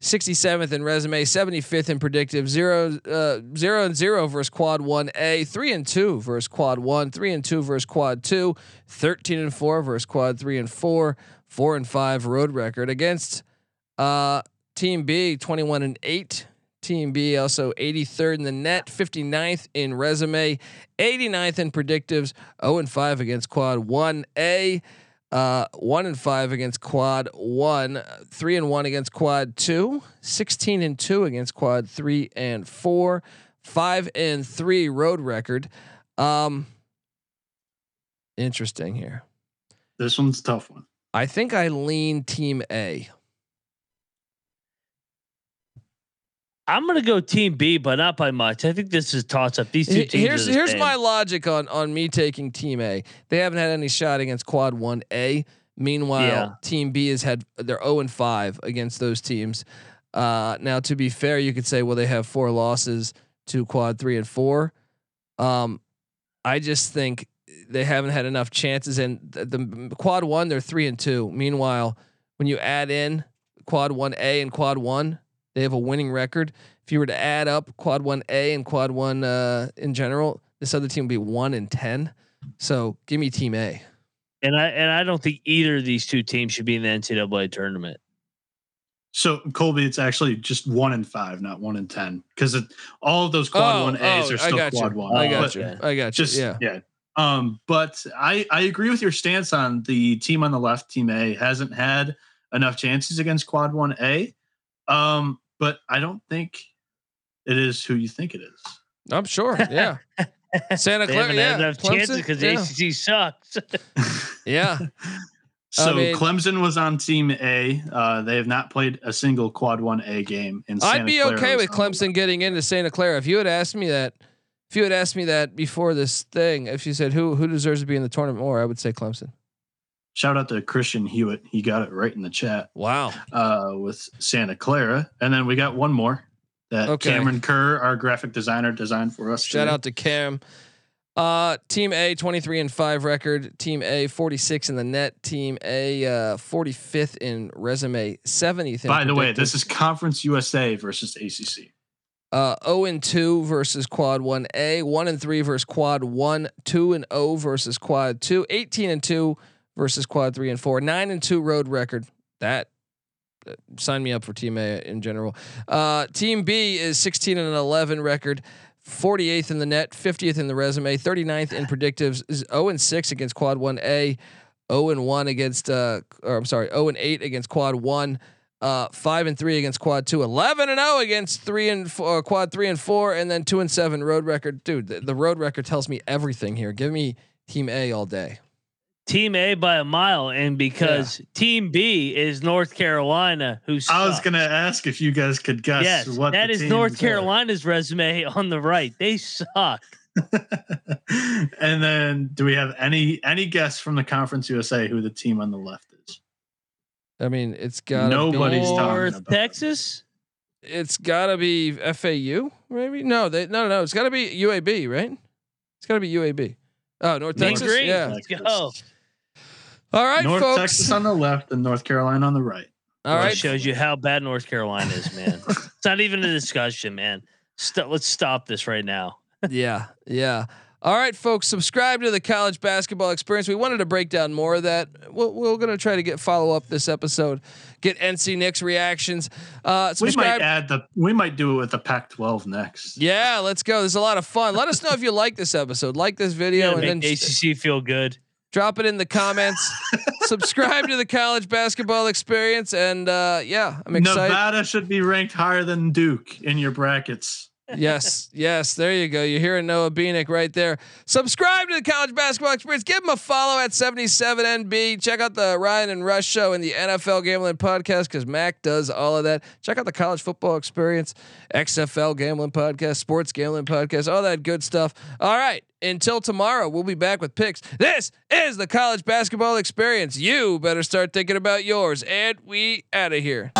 Speaker 1: sixty seventh in resume, seventy fifth in predictive. Zero, uh, zero and zero versus Quad One A. Three and two versus Quad One. Three and two versus Quad Two. Thirteen and four versus Quad Three and four. Four and five road record against, uh, Team B. Twenty one and eight. Team B also 83rd in the net, 59th in resume, 89th in predictives, 0 and 5 against quad 1A, uh, 1 and 5 against quad 1, 3 and 1 against quad 2, 16 and 2 against quad 3 and 4, 5 and 3 road record. Um interesting here.
Speaker 8: This one's a tough one.
Speaker 1: I think I lean team A.
Speaker 7: I'm gonna go Team B, but not by much. I think this is toss up. These two teams.
Speaker 1: Here's here's my logic on on me taking Team A. They haven't had any shot against Quad One A. Meanwhile,
Speaker 7: Yeah.
Speaker 1: Team B has had they're zero and five against those teams. Uh, now, to be fair, you could say well they have four losses to Quad Three and Four. Um, I just think they haven't had enough chances, and the, the Quad One they're three and two. Meanwhile, when you add in Quad One A and Quad One, they have a winning record. If you were to add up Quad One A and Quad One uh, in general, this other team would be one and ten. So give me Team A.
Speaker 7: and I and I don't think either of these two teams should be in the NCAA tournament.
Speaker 8: So Colby, it's actually just one and five, not one and ten, because all of those quad one A's are still quad
Speaker 1: you.
Speaker 8: one.
Speaker 1: I
Speaker 7: Oh,
Speaker 1: got
Speaker 8: But
Speaker 1: you. I got you.
Speaker 8: Just
Speaker 1: yeah.
Speaker 8: yeah. Um, but I I agree with your stance on the team on the left, Team A hasn't had enough chances against quad one A. Um, but I don't think it is who you think it is.
Speaker 1: I'm sure. Yeah. Santa
Speaker 7: They
Speaker 1: Clara.
Speaker 7: haven't
Speaker 1: Yeah.
Speaker 7: enough
Speaker 1: Clemson,
Speaker 7: because
Speaker 1: yeah.
Speaker 7: the ACC sucks.
Speaker 1: yeah.
Speaker 8: So
Speaker 1: mean-
Speaker 8: Clemson was on Team A. Uh, they have not played a single Quad One A game. In Santa Clara.
Speaker 1: I'd be
Speaker 8: Clara
Speaker 1: okay with
Speaker 8: on the
Speaker 1: Clemson getting into Santa Clara. If you had asked me that, if you had asked me that before this thing, if you said who who deserves to be in the tournament more, I would say Clemson.
Speaker 8: Shout out to Christian Hewitt. He got it right in the chat
Speaker 1: Wow.
Speaker 8: uh, with Santa Clara. And then we got one more that
Speaker 1: Okay.
Speaker 8: Cameron Kerr, our graphic designer, designed for us.
Speaker 1: Shout
Speaker 8: today.
Speaker 1: out to Cam. Uh, team A, 23 and 5 record. Team A, 46 in the net. Team A, uh, 45th in resume. 70th in
Speaker 8: By the way, this is Conference USA versus ACC.
Speaker 1: uh, 0 and 2 versus quad 1A, 1 and 3 versus quad 1, 2 and 0 versus quad 2, 18 and 2 versus quad 3 and 4, 9 and 2 road record. That uh, sign me up for team A in general. Uh, team B is 16 and 11 record. 48th in the net, 50th in the resume, 39th in predictives, is 0 and 6 against quad 1A, 0 and 1 against uh or I'm sorry, 0 and 8 against quad 1, uh 5 and 3 against quad 2, 11 and 0 against 3 and four, uh, quad 3 and 4 and then 2 and 7 road record. Dude, the, the road record tells me everything here. Give me team A all day.
Speaker 7: Team A by a mile, and because Team B is North Carolina, who
Speaker 8: I was going to ask if you guys could guess
Speaker 7: Yes,
Speaker 8: what
Speaker 7: that
Speaker 8: the
Speaker 7: is North
Speaker 8: teams are.
Speaker 7: Carolina's resume on the right. They suck.
Speaker 8: and then, do we have any any guess from the Conference USA who the team on the left is?
Speaker 1: I mean, it's got
Speaker 8: Nobody's
Speaker 1: be,
Speaker 8: talking
Speaker 7: North
Speaker 8: about it.
Speaker 7: Texas.
Speaker 1: It's got to be FAU, maybe? No, they no no, it's got to be UAB, right? It's got to be UAB. Oh, North Texas.
Speaker 7: Green.
Speaker 1: Yeah.
Speaker 7: Let's go.
Speaker 1: All right,
Speaker 8: North
Speaker 1: folks.
Speaker 8: Texas on the left and North Carolina on the right.
Speaker 1: All
Speaker 7: That
Speaker 1: right.
Speaker 7: shows you how bad North Carolina is, man. it's not even a discussion, man. St- let's stop this right now.
Speaker 1: yeah, yeah. All right, folks, subscribe to the college basketball experience. We wanted to break down more of that. We're, we're going to try to get follow up this episode, get NC Nick's reactions. Uh,
Speaker 8: We might add the. We might do it with the Pac-12 next.
Speaker 1: yeah, let's go. There's a lot of fun. Let us know if you like this episode, like this video,
Speaker 7: Yeah,
Speaker 1: and then
Speaker 7: make the ACC feel good.
Speaker 1: Drop it in the comments. subscribe to the college basketball experience, and uh, yeah, I'm excited.
Speaker 8: Nevada should be ranked higher than Duke in your brackets.
Speaker 1: Yes, yes. There you go. You're hearing Noah Bieneik right there. Subscribe to the College Basketball Experience. Give him a follow at 77NB. Check out the Ryan and Rush Show and the NFL Gambling Podcast because Mac does all of that. Check out the College Football Experience, XFL Gambling Podcast, Sports Gambling Podcast, all that good stuff. All right. Until tomorrow, we'll be back with picks. This is the College Basketball Experience. You better start thinking about yours. And we out of here.